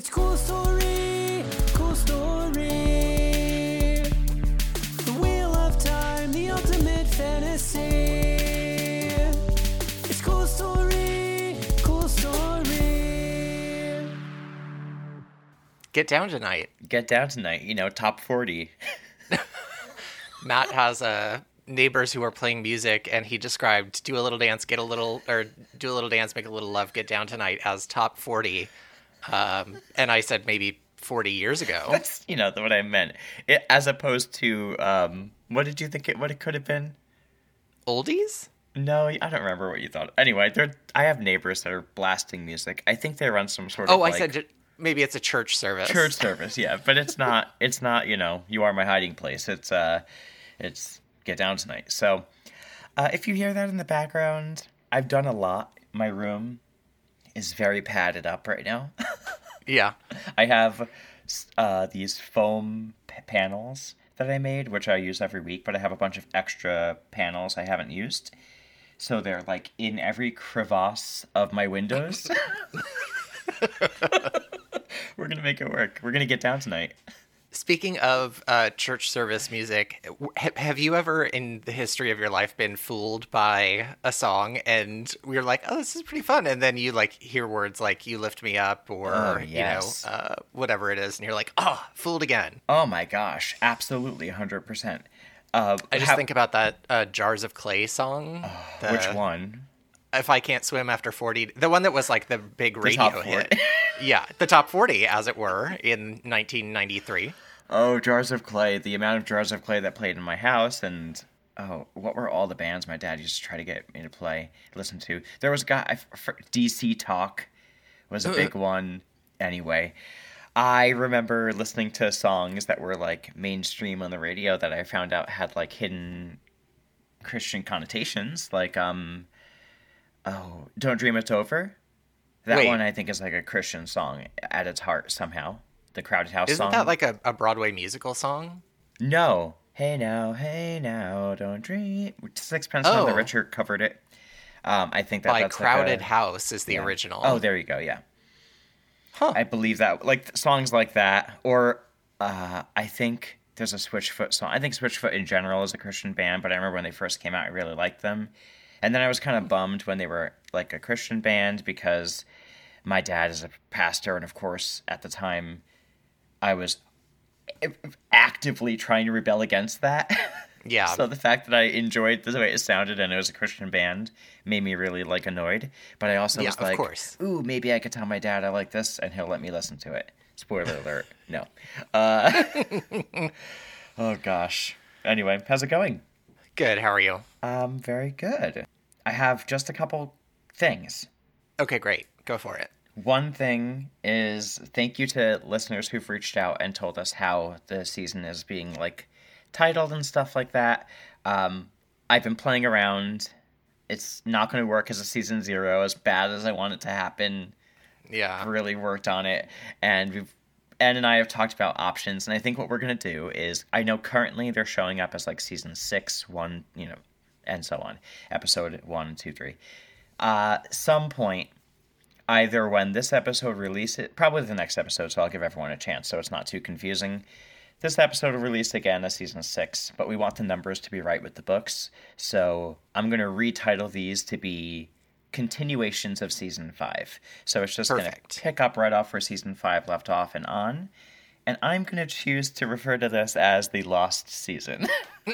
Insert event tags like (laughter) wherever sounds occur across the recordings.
It's cool story, cool story. The wheel of time, the ultimate fantasy. It's cool story, cool story. Get down tonight. Get down tonight, you know, top 40. (laughs) Matt has uh, neighbors who are playing music, and he described "Do a little dance, get a little," or "Do a little dance, make a little love, get down tonight" as top forty. Um, and I said maybe forty years ago. (laughs) That's, you know, what I meant. It, as opposed to, um, what did you think it, what it could have been? Oldies? No, I don't remember what you thought. Anyway, there I have neighbors that are blasting music. I think they run some sort Oh, of Oh, I like, said maybe it's a church service. church (laughs) service, yeah, but it's not. It's not. You know, you are my hiding place. It's uh, it's get down tonight. So, uh, if you hear that in the background, I've done a lot. My room is very padded up right now. (laughs) Yeah. I have uh, these foam p- panels that I made, which I use every week, but I have a bunch of extra panels I haven't used. So they're like in every crevasse of my windows. (laughs) (laughs) We're going to make it work. We're going to get down tonight. Speaking of uh, church service music, ha- have you ever in the history of your life been fooled by a song and we are like, oh, this is pretty fun? And then you like hear words like you lift me up or, Oh, yes. you know, uh, whatever it is. And you're like, oh, fooled again. Oh my gosh, absolutely, 100%. Uh, I just how- think about that uh, Jars of Clay song. the- Which one? If I Can't Swim After 40. The one that was like the big radio hit. (laughs) yeah, the top 40, as it were, in 1993. Oh, Jars of Clay. The amount of Jars of Clay that played in my house, and oh, what were all the bands my dad used to try to get me to play, listen to? There was a guy, I f- f- DC Talk was a big one. Anyway, I remember listening to songs that were like mainstream on the radio that I found out had like hidden Christian connotations, like um, oh, "Don't Dream It's Over." That Wait. one I think is like a Christian song at its heart somehow. The Crowded House Isn't song. that like a, a Broadway musical song? No. Hey now, hey now, don't dream. Sixpence None the Oh. Richer covered it. Um, I think that By that's like Crowded a- House is the yeah. original. Oh, there you go. Yeah, Huh. I believe that. Like songs like that, or uh, I think there's a Switchfoot song. I think Switchfoot in general is a Christian band, but I remember when they first came out, I really liked them. And then I was kind of bummed when they were like a Christian band because my dad is a pastor, and of course, at the time, I was actively trying to rebel against that. (laughs) Yeah. so the fact that I enjoyed the way it sounded and it was a Christian band made me really like annoyed. But I also Yeah, was of like, course. ooh, maybe I could tell my dad I like this and he'll let me listen to it. Spoiler alert. No. Uh, (laughs) oh gosh. Anyway, how's it going? Good. How are you? Um, very good. I have just a couple things. Okay, great. Go for it. One thing is thank you to listeners who've reached out and told us how the season is being like titled and stuff like that. Um, I've been playing around. It's not going to work as a season zero, as bad as I want it to happen. Yeah. Really worked on it, and we've Ed and I have talked about options. And I think what we're to do is I know currently they're showing up as like season six, one, you know, and so on, episode one, two, three. Uh, some point either when this episode releases, probably the next episode, so I'll give everyone a chance so it's not too confusing. This episode will release again as season six, but we want the numbers to be right with the books, so I'm to retitle these to be continuations of season five. So it's just going to pick up right off where season five left off and on. And I'm going to choose to refer to this as the lost season. (laughs)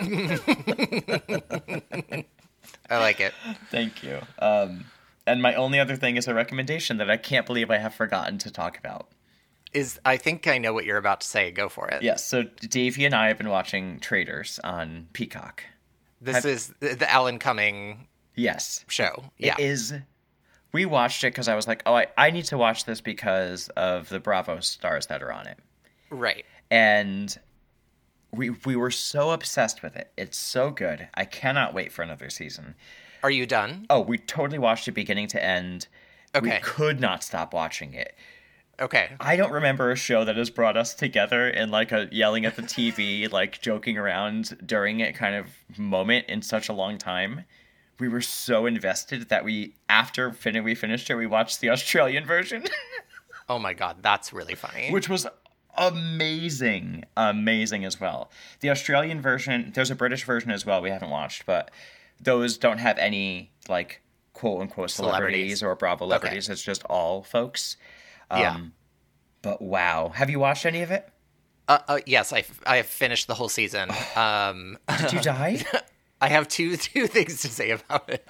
I like it. Thank you. Um, and my only other thing is a recommendation that I can't believe I have forgotten to talk about. Is I think I know what you're about to say. Go for it. Yes, so Davey and I have been watching Traitors on Peacock. This is the the Alan Cumming Yes. show. Yeah. It is. We watched it because I was like, oh, I, I need to watch this because of the Bravo stars that are on it. Right. And we we were so obsessed with it. It's so good. I cannot wait for another season. Are you done? Oh, we totally watched it beginning to end. Okay. We could not stop watching it. Okay. I don't remember a show that has brought us together in like a yelling at the TV, (laughs) like joking around during it kind of moment in such a long time. We were so invested that we, after fin- we finished it, we watched the Australian (laughs) version. Oh my god, that's really funny. which was amazing, amazing as well. The Australian version, there's a British version as well. We haven't watched, but those don't have any like quote unquote celebrities, Celebrities. or Bravo celebrities. It's just all folks. Um, yeah. But wow, have you watched any of it? Uh, uh, yes, I, f- I have finished the whole season. (sighs) Um, Did you die? (laughs) I have two (laughs) two things to say about it.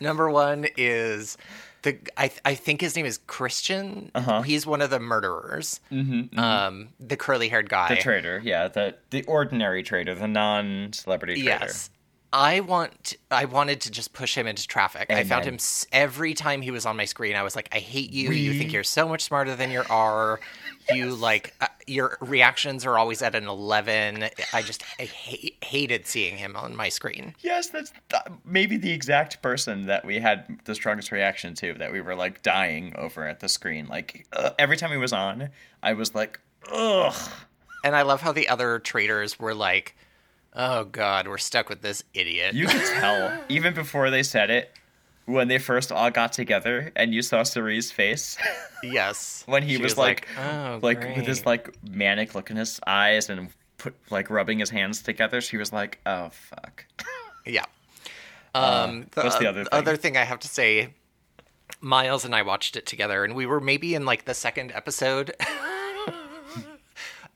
Number one is the I I think his name is Christian. Uh-huh. He's one of the murderers. Mm-hmm, Um, the curly haired guy. the traitor. yeah, the the ordinary traitor, the non-celebrity traitor. Yes. I want. I wanted to just push him into traffic. I found him every time he was on my screen. I was like, I hate you. You think you're so much smarter than you are. You like uh, your reactions are always at an eleven. I just I hate, hated seeing him on my screen. Yes, that's th- maybe the exact person that we had the strongest reaction to. That we were like dying over at the screen. Like uh, every time he was on, I was like, ugh. And I love how the other traitors were like, "Oh God, we're stuck with this idiot." You could tell (laughs) even before they said it. When they first all got together, and you saw Cirie's face yes, (laughs) when he She was, like, "Oh, like with his like manic look in his eyes and put like rubbing his hands together, she was like, "Oh fuck." (laughs) Yeah. Um, Uh, what's the other thing? other thing I have to say? Miles and I watched it together, and we were maybe in like the second episode. (laughs)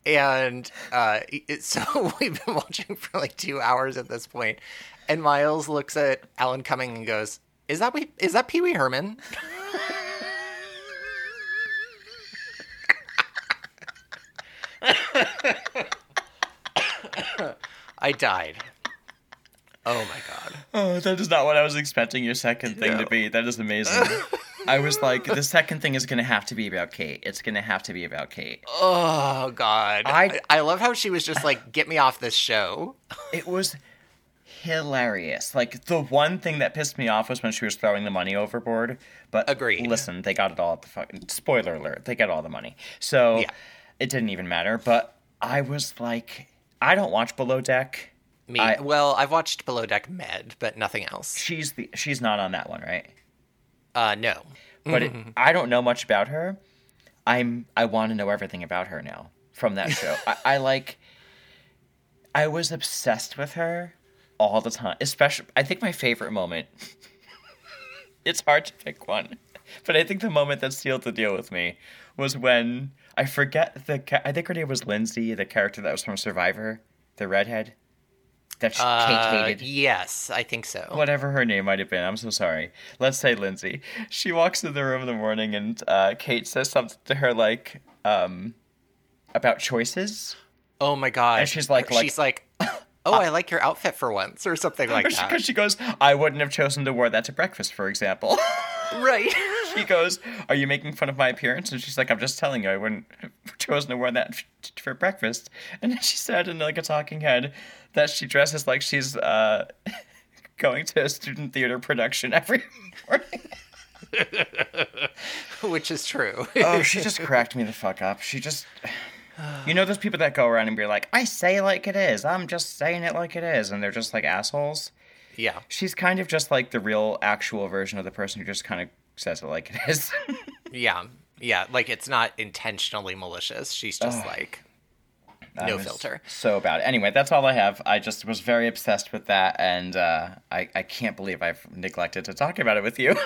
and uh, it, so we've been watching for like two hours at this point, and Miles looks at Alan Cumming and goes, "Is that we? Is that Pee Wee Herman?" (laughs) I died. Oh my god. Oh, that is not what I was expecting your second thing to be. That is amazing. I was like, the second thing is going to have to be about Kate. It's going to have to be about Kate. Oh God! I I love how she was just like, "Get me off this show." It was hilarious. Like, the one thing that pissed me off was when she was throwing the money overboard. But Agreed. listen, they got it all at the fucking. Spoiler alert, they got all the money. So Yeah. it didn't even matter. But I was like, I don't watch Below Deck. Me, I- well, I've watched Below Deck Med, but nothing else. She's the she's not on that one, right? Uh, no. but it, (laughs) I don't know much about her. I'm I want to know everything about her now from that show. (laughs) I, I like. I was obsessed with her all the time. Especially, I think my favorite moment. (laughs) it's hard to pick one, but I think the moment that sealed the deal with me was when I forget the. I think her name was Lindsay, the character that was from Survivor, the redhead. That she, Uh, Kate hated yes, I think so. whatever her name might have been. I'm so sorry. Let's say Lindsay. She walks in the room in the morning and uh, Kate says something to her like um, about choices. Oh my God! And she's like- like- she's like, "Oh, I like your outfit for once," or something like Because she, that. goes, I wouldn't have chosen to wear that to breakfast, for example. (laughs) right. she goes, Are you making fun of my appearance? And she's like, I'm just telling you, I wouldn't have chosen to wear that for breakfast. (laughs) And then she said in like a talking head that she dresses like she's uh, (laughs) going to a student theater production every morning. Which is true. oh, she just cracked me the fuck up. She just. (sighs) You know those people that go around and be like, I say like it is. I'm just saying it like it is. And they're just like assholes. yeah. She's kind of just like the real, actual version of the person who just kind of says it like it is. (laughs) Yeah. Yeah. Like it's not intentionally malicious. She's just like no filter. So bad. Anyway, that's all I have. I just was very obsessed with that. And uh, I, I can't believe I've neglected to talk about it with you. (laughs)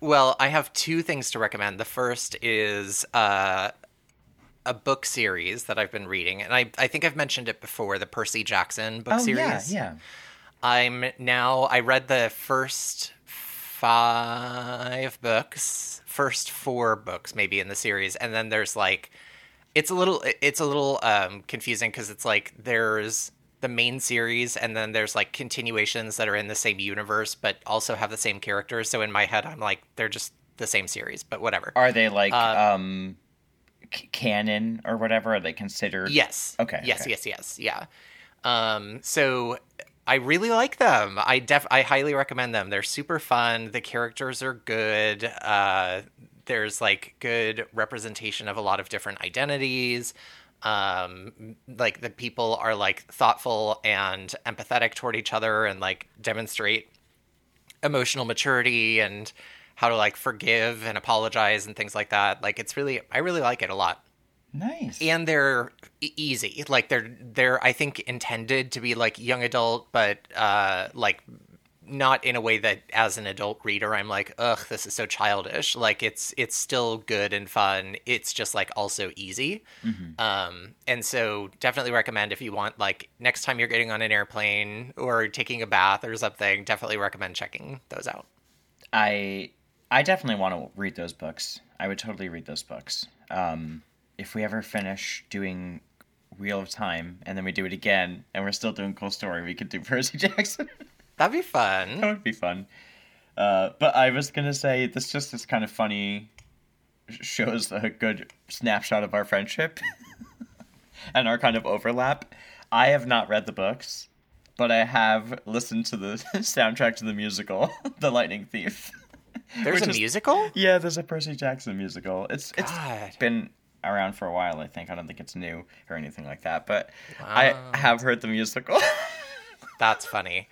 Well, I have two things to recommend. The first is uh, a book series that I've been reading, and I, I think I've mentioned it before the Percy Jackson book oh, yeah, series. yeah. I'm now, I read the first five books, first four books maybe in the series, and then there's like, it's a little, it's a little um, confusing because it's like there's the main series and then there's like continuations that are in the same universe but also have the same characters. So in my head, I'm like, they're just the same series, but whatever. Are they like Uh, um, c- canon or whatever? Are they considered? Yes. Okay, Yes. okay. Yes. Yes. Yeah. Um. So I really like them. I def. I highly recommend them. They're super fun. The characters are good. Uh. There's like good representation of a lot of different identities. Um. Like the people are like thoughtful and empathetic toward each other and like demonstrate emotional maturity and how to like forgive and apologize and things like that. Like it's really I really like it a lot. Nice. And they're easy. Like they're they're I think intended to be like young adult but uh like not in a way that as an adult reader I'm like, ugh, this is so childish. Like it's it's still good and fun. It's just like also easy. Um, and so definitely recommend if you want like next time you're getting on an airplane or taking a bath or something, definitely recommend checking those out. I I definitely want to read those books. I would totally read those books. Um, if we ever finish doing Wheel of Time and then we do it again and we're still doing Cool Story, we could do (laughs) Percy Jackson. That'd be fun. that would be fun. Uh, but I was gonna say this just is kind of funny. Shows a good snapshot of our friendship (laughs) and our kind of overlap. I have not read the books, but I have listened to the (laughs) soundtrack to the musical, The Lightning Thief. (laughs) There's a musical? Yeah, there's a Percy Jackson musical. It's it's God. been around for a while. I think I don't think it's new or anything like that, but I have heard the musical. (laughs) That's funny.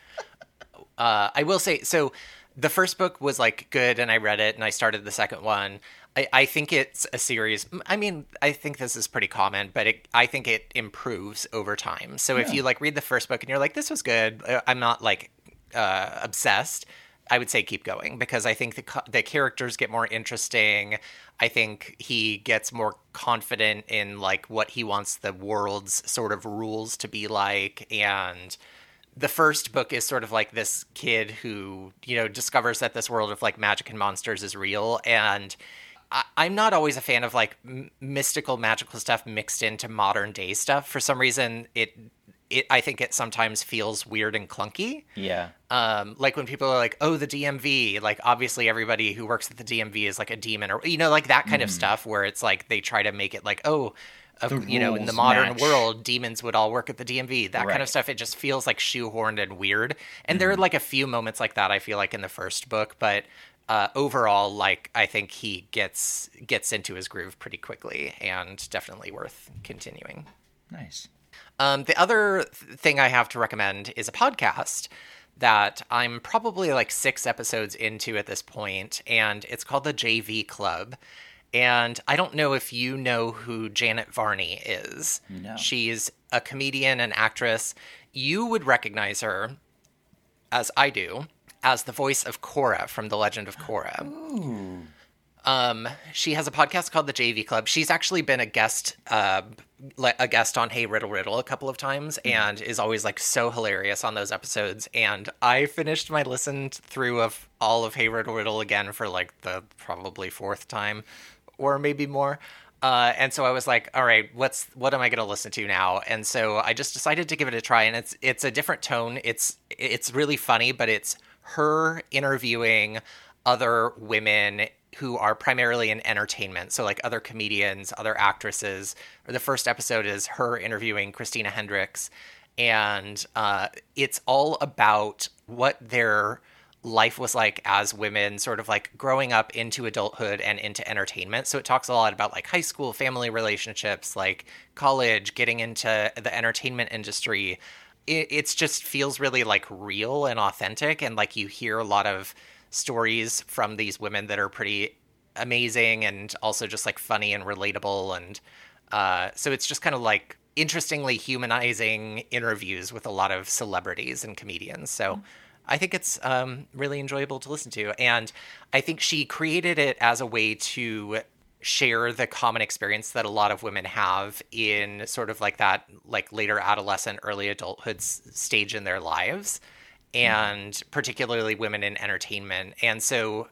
Uh, I will say so. The first book was like good, and I read it, and I started the second one. I, I think it's a series. I mean, I think this is pretty common, but it, I think it improves over time. So if you like read the first book and you're like, "This was good," uh, I'm not like uh, obsessed. I would say keep going because I think the the characters get more interesting. I think he gets more confident in like what he wants the world's sort of rules to be like, and the first book is sort of like this kid who you know discovers that this world of like magic and monsters is real. And I, i'm not always a fan of like mystical magical stuff mixed into modern day stuff. For some reason it it i think it sometimes feels weird and clunky yeah. um, like when people are like, "Oh, the DMV," like obviously everybody who works at the DMV is like a demon, or you know, like that kind of stuff, where it's like they try to make it like, "Oh, you know, in the modern match. world, demons would all work at the DMV." That kind of stuff. It just feels like shoehorned and weird. And there are like a few moments like that. I feel like in the first book, but uh, overall, like I think he gets gets into his groove pretty quickly, and definitely worth continuing. Nice. Um, the other th- thing I have to recommend is a podcast that I'm probably like six episodes into at this point, and it's called the JV Club. And I don't know if you know who Janet Varney is. No. She's a comedian and actress. You would recognize her, as I do, as the voice of Korra from The Legend of Korra. Um, she has a podcast called the JV Club. She's actually been a guest, uh, a guest on Hey Riddle Riddle a couple of times, and is always like so hilarious on those episodes. And I finished my listen through of all of Hey Riddle Riddle again for like the probably fourth time, or maybe more. Uh, and so I was like, all right, what's what am I going to listen to now? And so I just decided to give it a try. And it's it's a different tone. It's it's really funny, but it's her interviewing other women who are primarily in entertainment. So like other comedians, other actresses. Or the first episode is her interviewing Christina Hendricks, and uh, it's all about what their life was like as women, sort of like growing up into adulthood and into entertainment. So it talks a lot about like high school, family relationships, like college, getting into the entertainment industry. It it's just feels really like real and authentic, and like you hear a lot of stories from these women that are pretty amazing and also just like funny and relatable and uh, so it's just kind of like interestingly humanizing interviews with a lot of celebrities and comedians. So i think it's um, really enjoyable to listen to. And i think she created it as a way to share the common experience that a lot of women have in sort of like that like later adolescent early adulthood s- stage in their lives and particularly women in entertainment. And so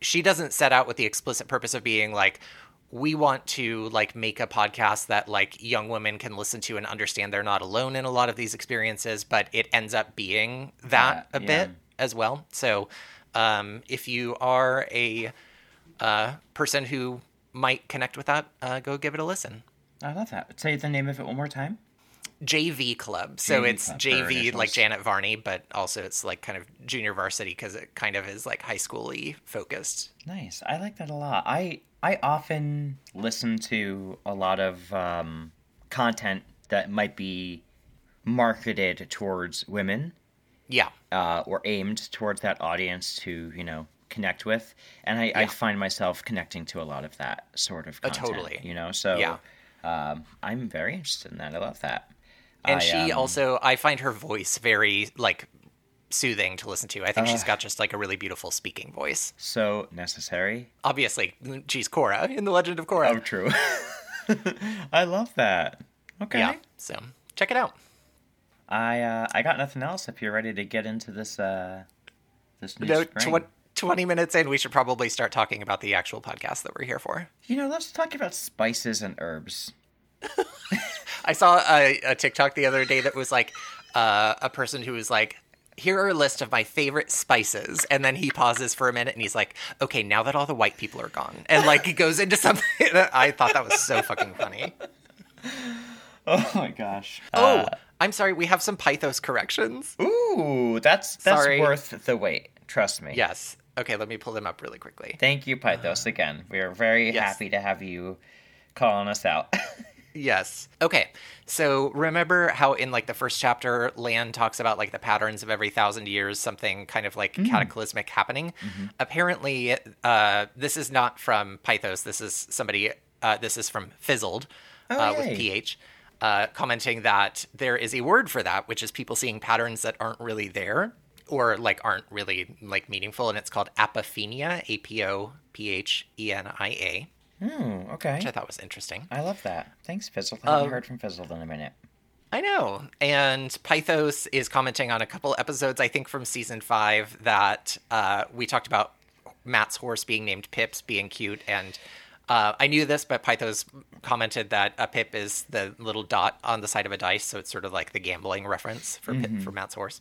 she doesn't set out with the explicit purpose of being like, we want to like make a podcast that like young women can listen to and understand they're not alone in a lot of these experiences, but it ends up being that Yeah, a yeah. bit as well. So um, if you are a uh, person who might connect with that, uh, go give it a listen. I love that. Say the name of it one more time. JV Club. So JV it's Club, JV like. Janet Varney, but also it's like kind of junior varsity because it kind of is like high schooly focused. Nice. I like that a lot. I I often listen to a lot of um, content that might be marketed towards women Yeah. uh, or aimed towards that audience to you know connect with, and I, I find myself connecting to a lot of that sort of Uh, content. totally. You know, so Yeah. um, I'm very interested in that. I love that. And I, she um, also, I find her voice very like soothing to listen to. I think she's got just like a really beautiful speaking voice. so necessary. Obviously, she's Korra in the Legend of Korra. Oh, true. (laughs) I love that. Okay. Yeah, so check it out. I uh, I got nothing else. If you're ready to get into this uh, this new No, tw- 20 minutes in, we should probably start talking about the actual podcast that we're here for. You know, let's talk about spices and herbs. (laughs) I saw a, a TikTok the other day that was like uh, a person who was like, here are a list of my favorite spices. And then he pauses for a minute and he's like, okay, now that all the white people are gone. And like he goes into something (laughs) that I thought that was so fucking funny. (laughs) Oh my gosh. Oh, I'm sorry. We have some Pythos corrections. Ooh, that's that's Sorry. worth the wait. Trust me. Yes. Okay, let me pull them up really quickly. Thank you, Pythos, again. We are very Yes. happy to have you calling us out. Yes. Okay. So remember how in like the first chapter, Lan talks about like the patterns of every thousand years, something kind of like cataclysmic happening. Apparently, uh, this is not from Pythos. This is somebody. Uh, this is from Fizzled uh, with. PH, uh, commenting that there is a word for that, which is people seeing patterns that aren't really there or like aren't really like meaningful, and it's called apophenia. A P O P H E N I A, Hmm, okay. which I thought was interesting. I love that. Thanks, Fizzled. I haven't Um, heard from Fizzled in a minute. I know. And Pythos is commenting on a couple episodes, I think from season five, that uh, we talked about Matt's horse being named Pips being cute. And uh, I knew this, but Pythos commented that a Pip is the little dot on the side of a dice. So it's sort of like the gambling reference for, Pip, for Matt's horse.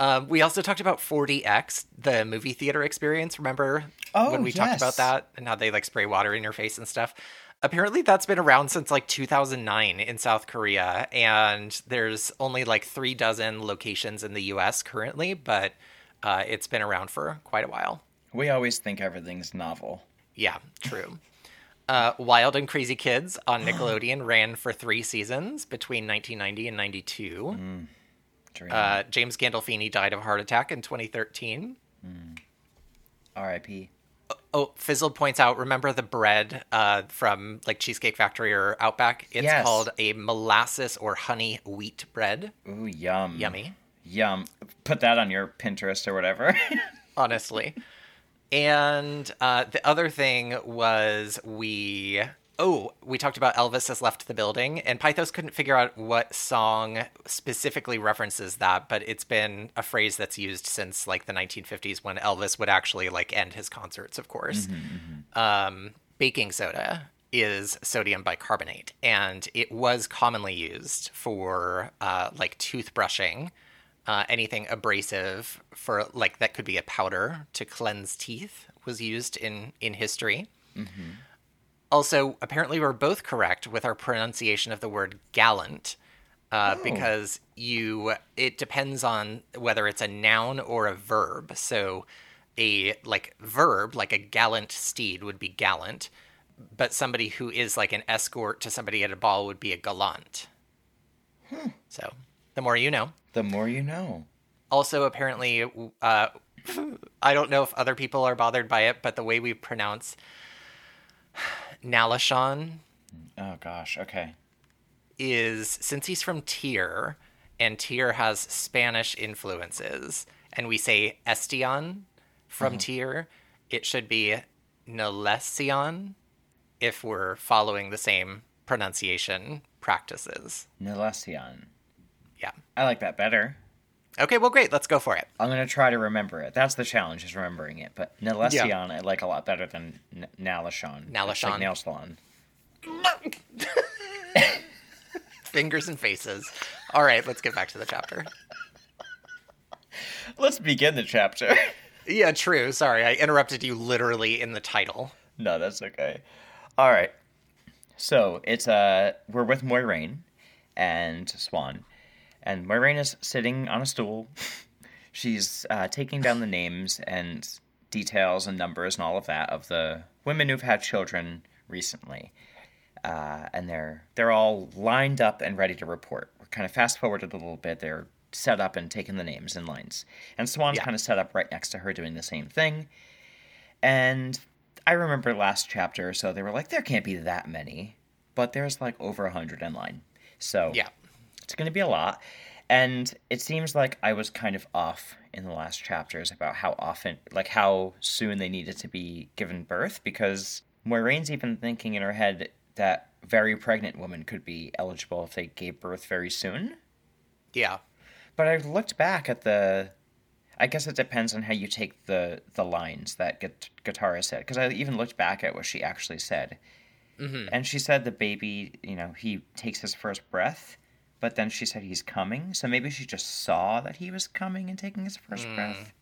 Um, we also talked about 4DX, the movie theater experience. Remember Oh, when we talked about that and how they like spray water in your face and stuff? Apparently, that's been around since like 2009 in South Korea, and there's only like three dozen locations in the U.S. currently, but uh, it's been around for quite a while. We always think everything's novel. Yeah, true. Uh, Wild and Crazy Kids on (gasps) Nickelodeon ran for three seasons between 1990 and 92. Dream. Uh, James Gandolfini died of a heart attack in 2013. R.I.P. Oh, Fizzle points out, remember the bread uh, from like Cheesecake Factory or Outback? It's Yes. called a molasses or honey wheat bread. Ooh, yum. Yummy, Yum. Put that on your Pinterest or whatever. (laughs) honestly. And uh, the other thing was we. Oh, we talked about Elvis has left the building, and Pythos couldn't figure out what song specifically references that, but it's been a phrase that's used since like the 1950s when Elvis would actually like end his concerts, of course. um, baking soda is sodium bicarbonate, and it was commonly used for uh, like toothbrushing, uh, anything abrasive for like that could be a powder to cleanse teeth was used in in history. Also, apparently, we're both correct with our pronunciation of the word gallant. Uh, because you it depends on whether it's a noun or a verb so a like verb like a gallant steed would be gallant but somebody who is like an escort to somebody at a ball would be a gallant so the more you know the more you know. also apparently uh, i don't know if other people are bothered by it but the way we pronounce nalashon Oh gosh. Okay. is since he's from Tear, and Tear has Spanish influences, and we say Estean from mm-hmm. Tear, it should be Nelesion if we're following the same pronunciation practices. Nelesion. Yeah. I like that better. Okay, well, great. Let's go for it. I'm gonna try to remember it. That's the challenge, is remembering it. But Nelesion, I like a lot better than N- Nalashon. Nalashon. like nail salon. (laughs) Fingers and faces. All right, let's get back to the chapter. (laughs) Let's begin the chapter. (laughs) Yeah, true. Sorry, I interrupted you literally in the title. no, that's okay. All right. So it's uh we're with Moiraine and Siuan, and Moiraine is sitting on a stool. She's uh, taking down the names and details and numbers and all of that of the women who've had children recently, uh, and they're they're all lined up and ready to report. We're kind of fast forwarded a little bit. They're set up and taking the names in lines, and Siuan's Yeah. kind of set up right next to her doing the same thing. And I remember last chapter, so they were like, there can't be that many, but there's like over a hundred in line. So Yeah. It's going to be a lot. And it seems like I was kind of off in the last chapters about how often, like how soon they needed to be given birth, because Moiraine's even thinking in her head that very pregnant women could be eligible if they gave birth very soon. Yeah. But I've looked back at the. I guess it depends on how you take the the lines that Gitara said, because I even looked back at what she actually said, hmm and she said the baby, you know, he takes his first breath, but then she said he's coming. So maybe she just saw that he was coming and taking his first Mm. breath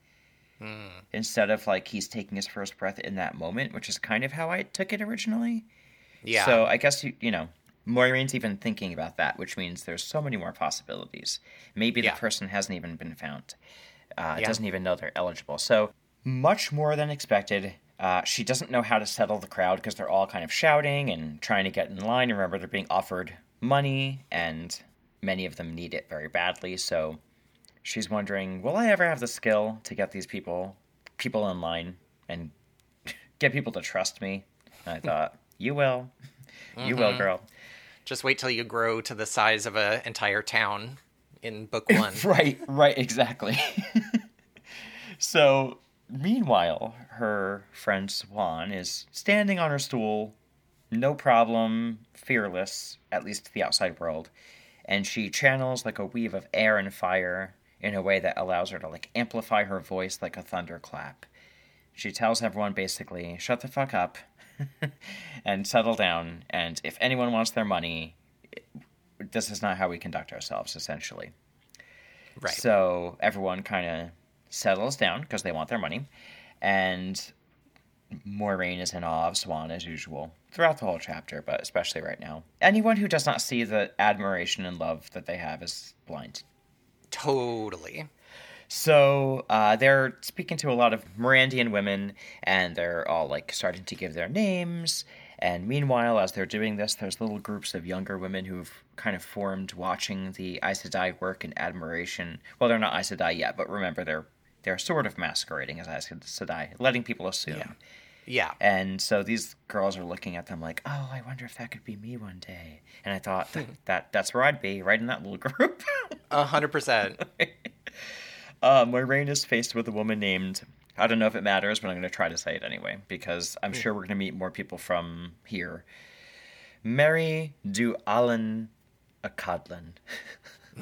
Mm. instead of like he's taking his first breath in that moment, which is kind of how I took it originally. Yeah. So I guess you you know Moiraine's even thinking about that, which means there's so many more possibilities. Maybe Yeah. the person hasn't even been found. Uh, Yeah. Doesn't even know they're eligible. So much more than expected. Uh, she doesn't know how to settle the crowd because they're all kind of shouting and trying to get in line. Remember, they're being offered money, and many of them need it very badly. So she's wondering, will I ever have the skill to get these people people in line and (laughs) get people to trust me? And I thought, you will, you will, Mhm. girl. Just wait till you grow to the size of an entire town in book (laughs) one. Right, right, exactly. (laughs) so, meanwhile, her friend Siuan is standing on her stool, no problem, fearless, at least to the outside world, and she channels like a weave of air and fire in a way that allows her to like amplify her voice like a thunderclap. She tells everyone basically, shut the fuck up (laughs) and settle down, and if anyone wants their money, this is not how we conduct ourselves, essentially. Right. So everyone kind of settles down because they want their money, and Moiraine is in awe of Siuan as usual throughout the whole chapter, but especially right now. Anyone who does not see the admiration and love that they have is blind. Totally. So uh, they're speaking to a lot of Murandian women, and they're all like starting to give their names. And meanwhile, as they're doing this, there's little groups of younger women who've kind of formed, watching the Aes Sedai work in admiration. Well, they're not Aes Sedai yet, but remember they're they're sort of masquerading as Aes Sedai, letting people assume. Yeah. Yeah. And so these girls are looking at them like, "Oh, I wonder if that could be me one day." And I thought that, hmm. that that's where I'd be, right in that little (laughs) group. A hundred percent. Um, Moiraine is faced with a woman named. I don't know if it matters, but I'm going to try to say it anyway because I'm hmm. sure we're going to meet more people from here. Mary Du Allen Acadlan.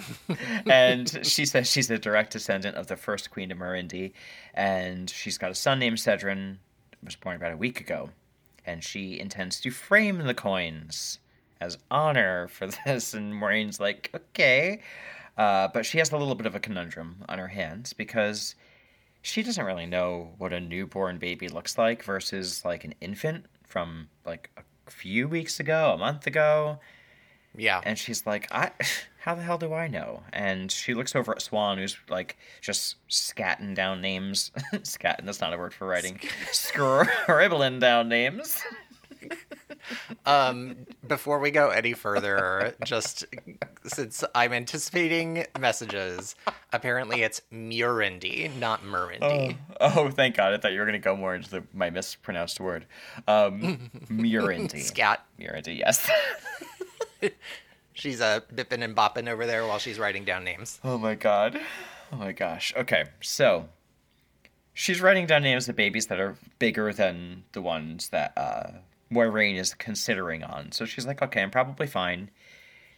(laughs) and she says she's a direct descendant of the first queen of Marindi, and she's got a son named Cedrin, was born about a week ago, and she intends to frame the coins as honor for (laughs) this. And Maureen's like, okay, uh, but she has a little bit of a conundrum on her hands because she doesn't really know what a newborn baby looks like versus like an infant from like a few weeks ago, a month ago. Yeah. And she's like, I, (laughs) how the hell do I know? And she looks over at Siuan, who's like just scatting down names. (laughs) scatting, that's not a word for writing. Scribbling down names. (laughs) Um, before we go any further, just since I'm anticipating messages, apparently it's Murindi, not Oh, Murindi. oh, thank God. I thought you were going to go more into the, my mispronounced word. Um, (laughs) Murindy. Scat. Murindy, yes. She's uh, bipping and bopping over there while she's writing down names. Oh my god. Oh my gosh. Okay, so she's writing down names of babies that are bigger than the ones that uh, Moiraine is considering on. So she's like, okay, I'm probably fine.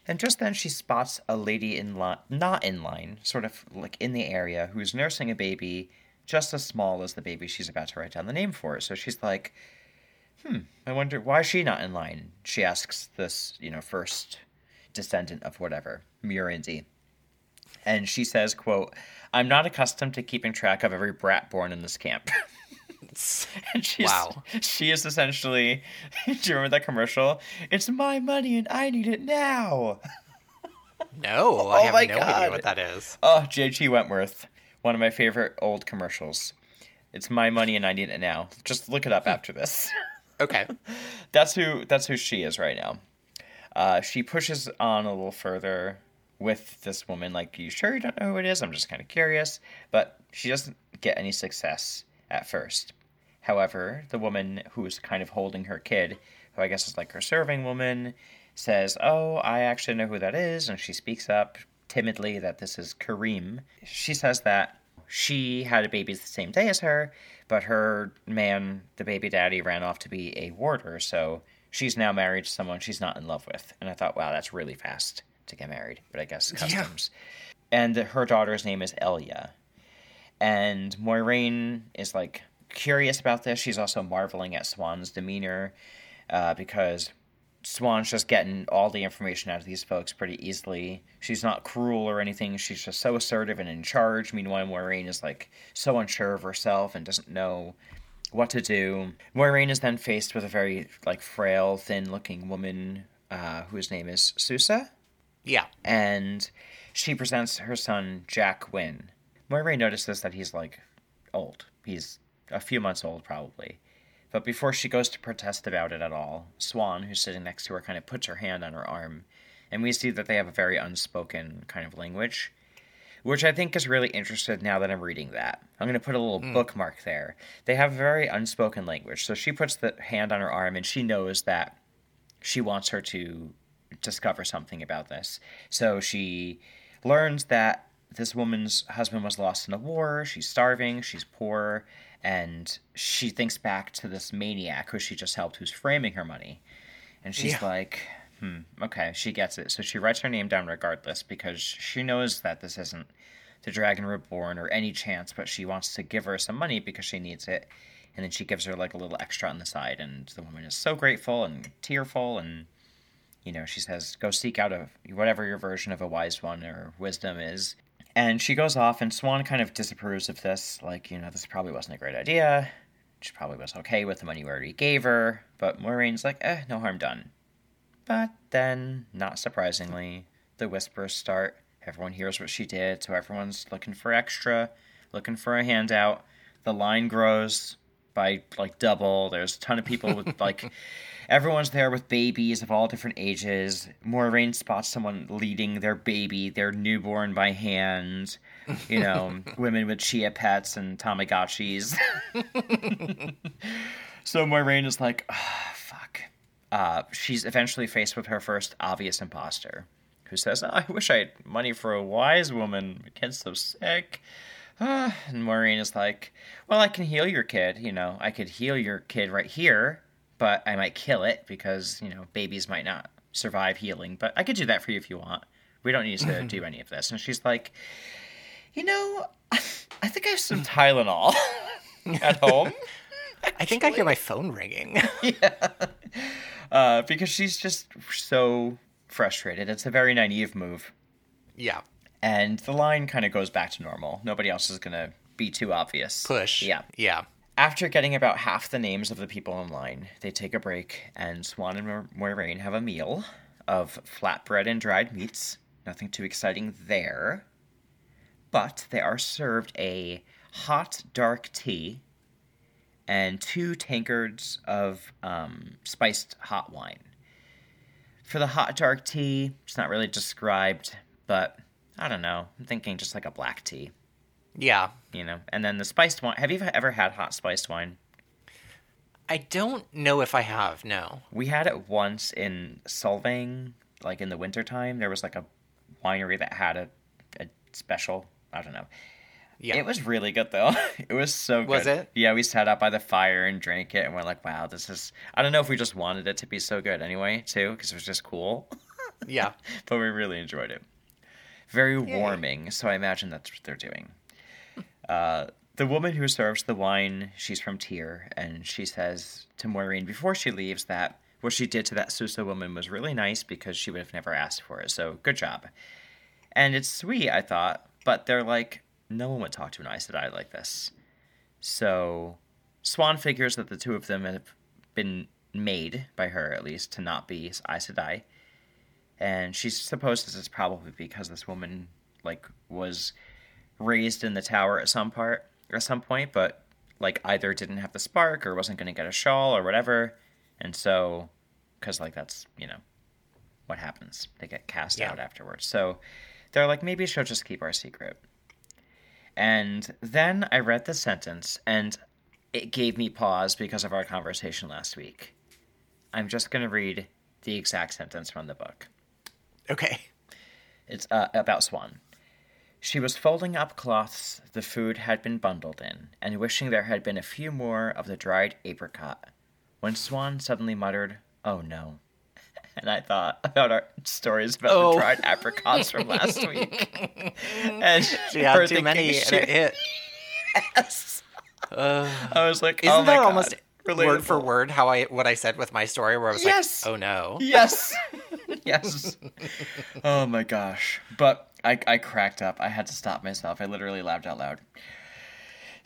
And just then she spots a lady in line, not in line, sort of like in the area, who's nursing a baby just as small as the baby she's about to write down the name for. So she's like, hmm, I wonder why is she not in line? She asks this, you know, first descendant of whatever, Murandy and she says quote i'm not accustomed to keeping track of every brat born in this camp (laughs) and she's Wow. she is essentially (laughs) do you remember that commercial it's my money and i need it now (laughs) No, I Oh have my no God. idea what that is. oh jg wentworth one of my favorite old commercials it's my money and i need it now just look it up hmm. after this Okay. that's who that's who she is right now. Uh, she pushes on a little further with this woman, like, "You sure you don't know who it is?" I'm just kind of curious, but she doesn't get any success at first. However, the woman who's kind of holding her kid, who I guess is like her serving woman, says, Oh, I actually know who that is. And she speaks up timidly that this is Kareem. She says that she had a baby the same day as her, but her man, the baby daddy, ran off to be a warder. So she's now married to someone she's not in love with. And I thought, wow, that's really fast to get married. But I guess customs. And her daughter's name is Elia. And Moiraine is like curious about this. She's also marveling at Siuan's demeanor uh, because Siuan's just getting all the information out of these folks pretty easily. She's not cruel or anything. She's just so assertive and in charge. Meanwhile, Moiraine is like so unsure of herself and doesn't know what to do. Moiraine is then faced with a very like frail, thin-looking woman uh, whose name is Susa, Yeah. and she presents her son Jack Wynn. Moiraine notices that he's like old. He's a few months old, probably. But before she goes to protest about it at all, Siuan, who's sitting next to her, kind of puts her hand on her arm, and we see that they have a very unspoken kind of language, which I think is really interesting now that I'm reading that. I'm going to put a little hmm. bookmark there. They have very unspoken language. So she puts the hand on her arm, and she knows that she wants her to discover something about this. So she learns that this woman's husband was lost in a war. She's starving. She's poor. And she thinks back to this maniac who she just helped, who's framing her money. And she's Yeah. like, hmm, okay, she gets it. So she writes her name down regardless because she knows that this isn't the Dragon Reborn or any chance, but she wants to give her some money because she needs it. And then she gives her like a little extra on the side. And the woman is so grateful and tearful. And, you know, she says, go seek out a whatever your version of a wise one or wisdom is. And she goes off, and Siuan kind of disapproves of this. Like, you know, this probably wasn't a great idea. She probably was okay with the money we already gave her. But Maureen's like, eh, no harm done. But then, not surprisingly, the whispers start. Everyone hears what she did, so everyone's looking for extra, looking for a handout. The line grows by like double. There's a ton of people with (laughs) like everyone's there with babies of all different ages. Moiraine spots someone leading their baby, their newborn by hand. You know, (laughs) women with chia pets and Tamagotchis. (laughs) so Moiraine is like, fuck. Uh, she's eventually faced with her first obvious imposter, who says, oh, "I wish I had money for a wise woman. My kid's so sick." Ah, (sighs) and Maureen is like, "Well, I can heal your kid. You know, I could heal your kid right here, but I might kill it because you know babies might not survive healing. But I could do that for you if you want. We don't need to (laughs) do any of this." And she's like, "You know, (laughs) I think I have some Tylenol (laughs) at home." I think I hear my phone ringing. Uh, because she's just so frustrated. It's a very naive move. yeah. And the line kind of goes back to normal. Nobody else is going to be too obvious. Push. Yeah. Yeah. After getting about half the names of the people in line, they take a break, and Siuan and Moiraine have a meal of flatbread and dried meats. Nothing too exciting there. But they are served a hot, dark tea and two tankards of um, spiced hot wine. For the hot, dark tea, it's not really described, but I don't know. I'm thinking just like a black tea Yeah. you know. And then the spiced wine. Have you ever had hot spiced wine? I don't know if I have, no. We had it once in Solvang, like in the wintertime. There was like a winery that had a, a special. I don't know. Yeah. It was really good though. (laughs) it was so good. Was it? Yeah, we sat out by the fire and drank it, and we're like, "Wow, this is." I don't know if we just wanted it to be so good anyway, too, because it was just cool. (laughs) yeah. but we really enjoyed it. Very warming, so I imagine that's what they're doing. Uh, the woman who serves the wine, she's from Tear, and she says to Maureen before she leaves that what she did to that Susa woman was really nice because she would have never asked for it. So good job. And it's sweet, I thought, but they're like, no one would talk to an Aes Sedai like this. So Siuan figures that the two of them have been made by her, at least, to not be Aes Sedai. And she supposes it's probably because this woman like was raised in the tower at some part at some point but like either didn't have the spark or wasn't going to get a shawl or whatever. And so because like that's you know what happens. They get cast Yeah. out afterwards. So they're like maybe she'll just keep our secret and then i read the sentence and it gave me pause because of our conversation last week. I'm just going to read the exact sentence from the book. Okay. It's uh, about Siuan. She was folding up cloths the food had been bundled in, and wishing there had been a few more of the dried apricot, when Siuan suddenly muttered, Oh no. And I thought about our stories about Oh. the dried apricots from last (laughs) week. and She had too many she- and it hit. Yes. Uh, I was like, isn't oh that almost word for word how I what I said with my story where I was Yes. like, oh no. Yes. (laughs) yes. Oh my gosh. But I, I cracked up. I had to stop myself. I literally laughed out loud.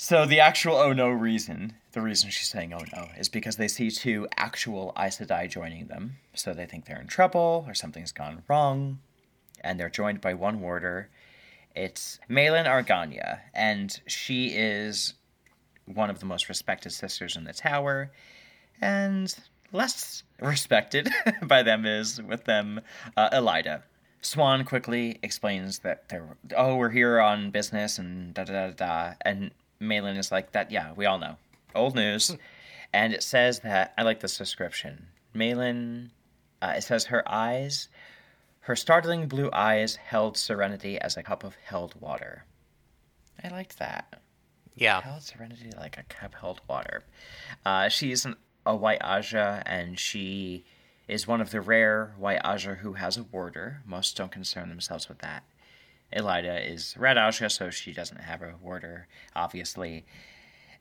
So the actual oh no reason, the reason she's saying oh no, is because they see two actual Aes Sedai joining them. So they think they're in trouble or something's gone wrong. And they're joined by one warder. It's Meilyn Arganya, and she is one of the most respected sisters in the tower and less respected (laughs) by them is with them uh, Elaida. Siuan quickly explains that they're oh we're here on business and da da da da and Meilyn is like that yeah we all know old news and it says that I like this description Meilyn uh, it says her eyes her startling blue eyes held serenity as a cup of held water I liked that Yeah. held serenity like a cup held water. Uh, she's an, a white Ajah, and she is one of the rare white Ajah who has a warder. Most don't concern themselves with that. Elaida is red Ajah, so she doesn't have a warder, obviously.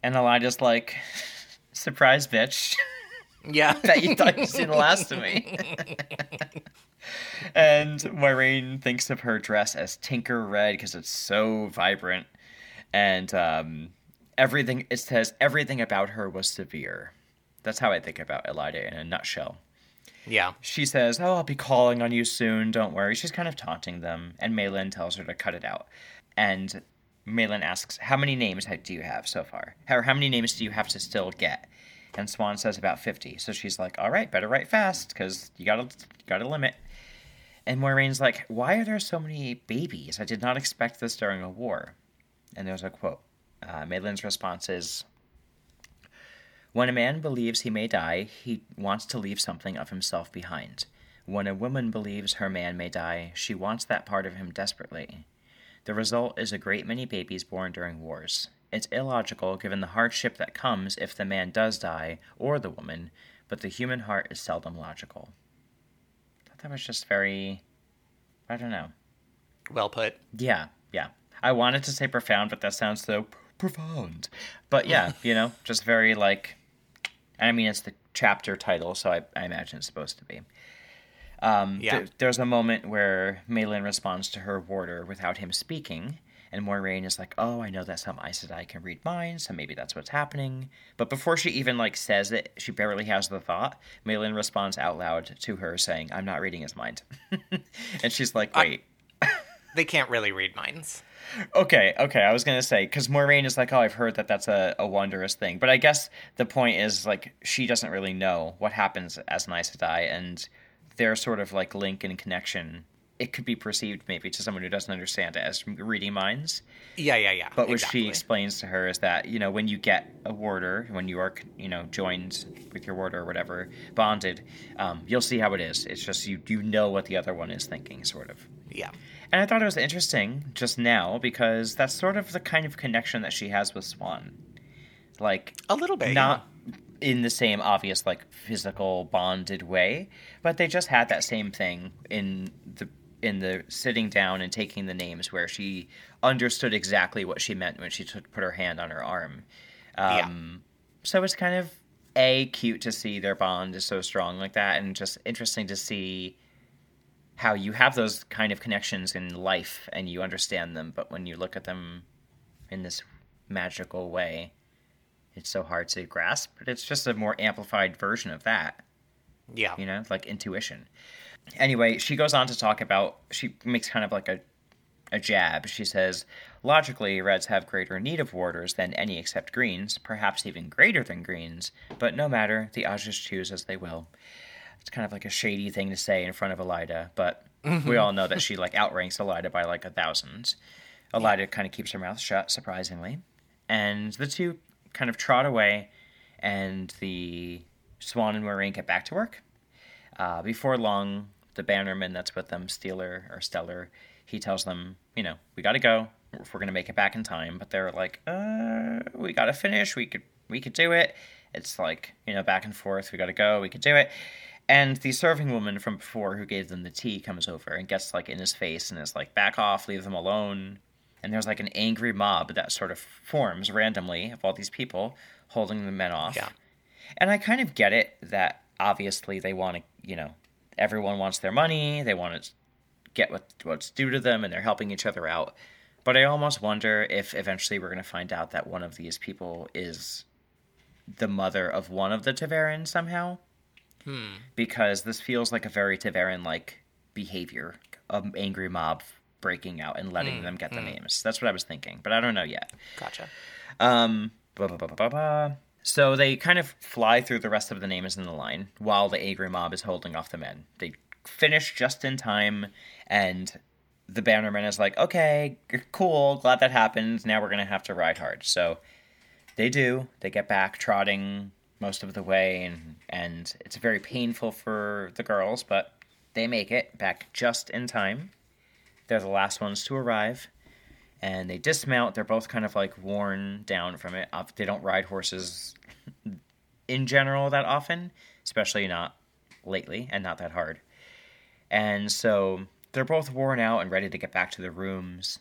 And Elaida's like, (laughs) surprise, bitch. (laughs) Yeah. (laughs) that you thought you'd seen the last of me. and Moiraine thinks of her dress as Tinker Red because it's so vibrant. And um, everything, it says everything about her was severe. That's how I think about Elaida in a nutshell. Yeah. She says, Oh, I'll be calling on you soon, don't worry. She's kind of taunting them, and Meilyn tells her to cut it out. And Meilyn asks, How many names do you have so far? Or how many names do you have to still get? And Siuan says about 50. So she's like, All right, better write fast, because you gotta, you got a limit. And Moiraine's like, Why are there so many babies? I did not expect this during a war. And there's a quote. Uh, response is, when a man believes he may die, he wants to leave something of himself behind. When a woman believes her man may die, she wants that part of him desperately. The result is a great many babies born during wars. It's illogical given the hardship that comes if the man does die, or the woman, but the human heart is seldom logical. I thought that was just very. I don't know. Well put. Yeah, yeah. I wanted to say profound, but that sounds so profound. But yeah, you know, just very like. I mean, it's the chapter title, so I, I imagine it's supposed to be. Um, Yeah. there- there's a moment where Meilyn responds to her warder without him speaking, and Moiraine is like, "Oh, I know that some Aes Sedai can read minds, so maybe that's what's happening." But before she even like says it, she barely has the thought. Meilyn responds out loud to her, saying, "I'm not reading his mind," (laughs) and she's like, I- "Wait." They can't really read minds. Okay, okay. I was gonna say because Moiraine is like, oh, I've heard that that's a, a wondrous thing, but I guess the point is like she doesn't really know what happens as Aes Sedai, and their sort of like link and connection. It could be perceived maybe to someone who doesn't understand it as reading minds, Yeah, yeah, yeah. but what exactly. she explains to her is that you know when you get a warder, when you are you know joined with your warder or whatever, bonded, um, you'll see how it is. It's just you you know what the other one is thinking, sort of. Yeah. And I thought it was interesting just now because that's sort of the kind of connection that she has with Siuan. Like, A little bit. not in the same obvious, like, physical bonded way, but they just had that same thing in the in the sitting down and taking the names where she understood exactly what she meant when she took, put her hand on her arm. Yeah. Um, So it's kind of a cute to see their bond is so strong like that, and just interesting to see how you have those kind of connections in life and you understand them, but when you look at them in this magical way, it's so hard to grasp. But it's just a more amplified version of that, Yeah. you know, like intuition. Anyway, she goes on to talk about, she makes kind of like a, a jab. She says, logically, reds have greater need of warders than any except greens, perhaps even greater than greens, but no matter, the Ajahs choose as they will. It's kind of like a shady thing to say in front of Elaida, but mm-hmm. we all know that she like outranks Elaida by like a thousand. Elaida kind of keeps her mouth shut, surprisingly, and the two kind of trot away, and the Siuan and Moiraine get back to work. Uh, before long, the bannerman that's with them, Steeler or Stellar, he tells them, you know, we got to go if we're gonna make it back in time. But they're like, uh, we got to finish. We could we could do it. It's like you know back and forth. We got to go. We could do it. And the serving woman from before who gave them the tea comes over and gets like in his face and is like, back off, leave them alone. And there's like an angry mob that sort of forms randomly of all these people holding the men off. Yeah. And I kind of get it that obviously they want to, you know, everyone wants their money, they want to get what what's due to them, and they're helping each other out. But I almost wonder if eventually we're going to find out that one of these people is the mother of one of the ta'veren somehow. Hmm. Because this feels like a very ta'veren like behavior, an angry mob breaking out and letting them get the names. That's what I was thinking, but I don't know yet. Gotcha. Um, ba, ba, ba. So they kind of fly through the rest of the names in the line while the angry mob is holding off the men. They finish just in time, and the bannerman is like, "Okay, cool, glad that happened. Now we're gonna have to ride hard." So they do. They get back trotting most of the way, and and it's very painful for the girls, but they make it back just in time. They're the last ones to arrive and they dismount. They're both kind of like worn down from it. They don't ride horses in general that often, especially not lately and not that hard. And so they're both worn out and ready to get back to their rooms.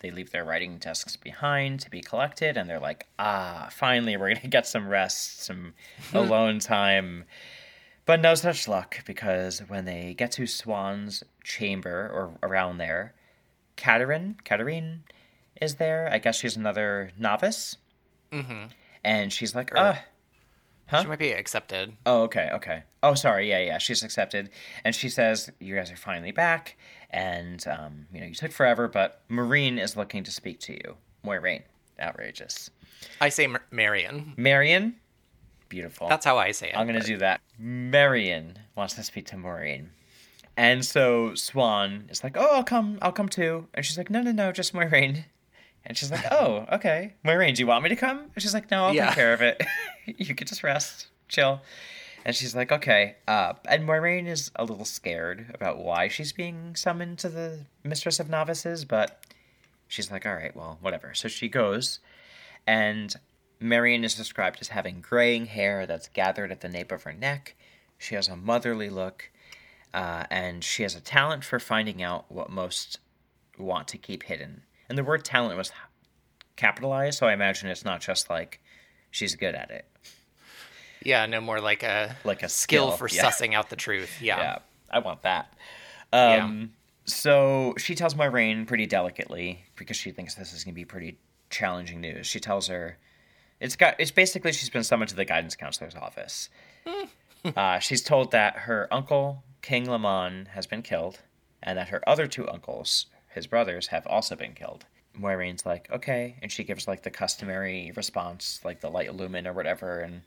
They leave their writing desks behind to be collected, and they're like, ah, finally, we're going (laughs) to get some rest, some (laughs) alone time. But no such luck, because when they get to Siuan's chamber or around there, Katerin, Katerine is there. I guess she's another novice. Mm-hmm. And she's like, uh, Huh? She might be accepted. oh, okay, okay. Oh, sorry, yeah, yeah, she's accepted. And she says, you guys are finally back, and, um, you know, you took forever, but Marine is looking to speak to you. Moiraine, outrageous. I say Mar- Marion. Marion, beautiful. That's how I say it. I'm gonna but- do that. Marion wants to speak to Maureen. And so Siuan is like, "Oh, I'll come. I'll come too." And she's like, "No, no, no, just Maureen." And she's like, "Oh, okay, Maureen, do you want me to come?" And she's like, "No, I'll Yeah. take care of it. (laughs) you can just rest, chill." And she's like, "Okay." Uh, and Maureen is a little scared about why she's being summoned to the Mistress of Novices, but she's like, "All right, well, whatever." So she goes, and Marion is described as having graying hair that's gathered at the nape of her neck. She has a motherly look, uh, and she has a talent for finding out what most want to keep hidden. And the word talent was capitalized, so I imagine it's not just like she's good at it. Yeah, no more like a Like a skill, skill, for yeah. sussing out the truth. Yeah. Yeah, I want that. Um, So she tells Moiraine pretty delicately because she thinks this is going to be pretty challenging news. She tells her it's got it's basically she's been summoned to the guidance counselor's office. uh, she's told that her uncle King Laman has been killed, and that her other two uncles, his brothers, have also been killed. Moiraine's like, okay, and she gives like the customary response, like the light lumen or whatever, and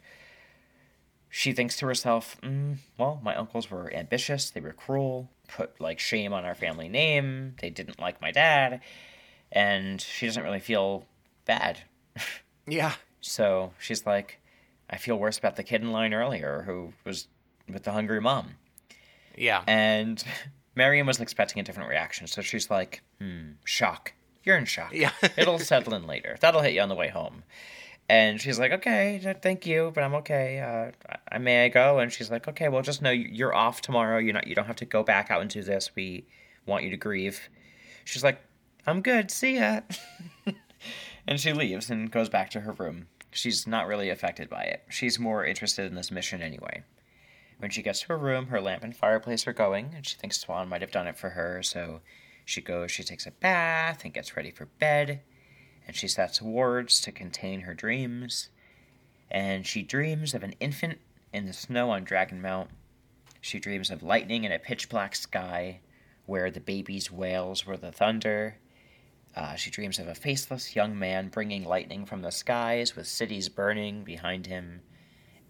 she thinks to herself, mm, well, my uncles were ambitious, they were cruel, put like shame on our family name, they didn't like my dad, and she doesn't really feel bad. (laughs) Yeah. So she's like, I feel worse about the kid in line earlier who was with the hungry mom. Yeah. And (laughs) Marion wasn't expecting a different reaction, so she's like, hmm, shock. You're in shock. Yeah. (laughs) It'll settle in later. That'll hit you on the way home. And she's like, okay, thank you, but I'm okay. Uh, I, may I go? And she's like, okay, well, just know you- you're off tomorrow. You're not. You don't have to go back out into this. We want you to grieve. She's like, I'm good. See ya. (laughs) and she leaves and goes back to her room. She's not really affected by it. She's more interested in this mission anyway. When she gets to her room, her lamp and fireplace are going, and she thinks Siuan might have done it for her, so she goes, she takes a bath and gets ready for bed, and she sets wards to contain her dreams. And she dreams of an infant in the snow on Dragon Mount. She dreams of lightning in a pitch black sky, where the baby's wails were the thunder. Uh, she dreams of a faceless young man bringing lightning from the skies, with cities burning behind him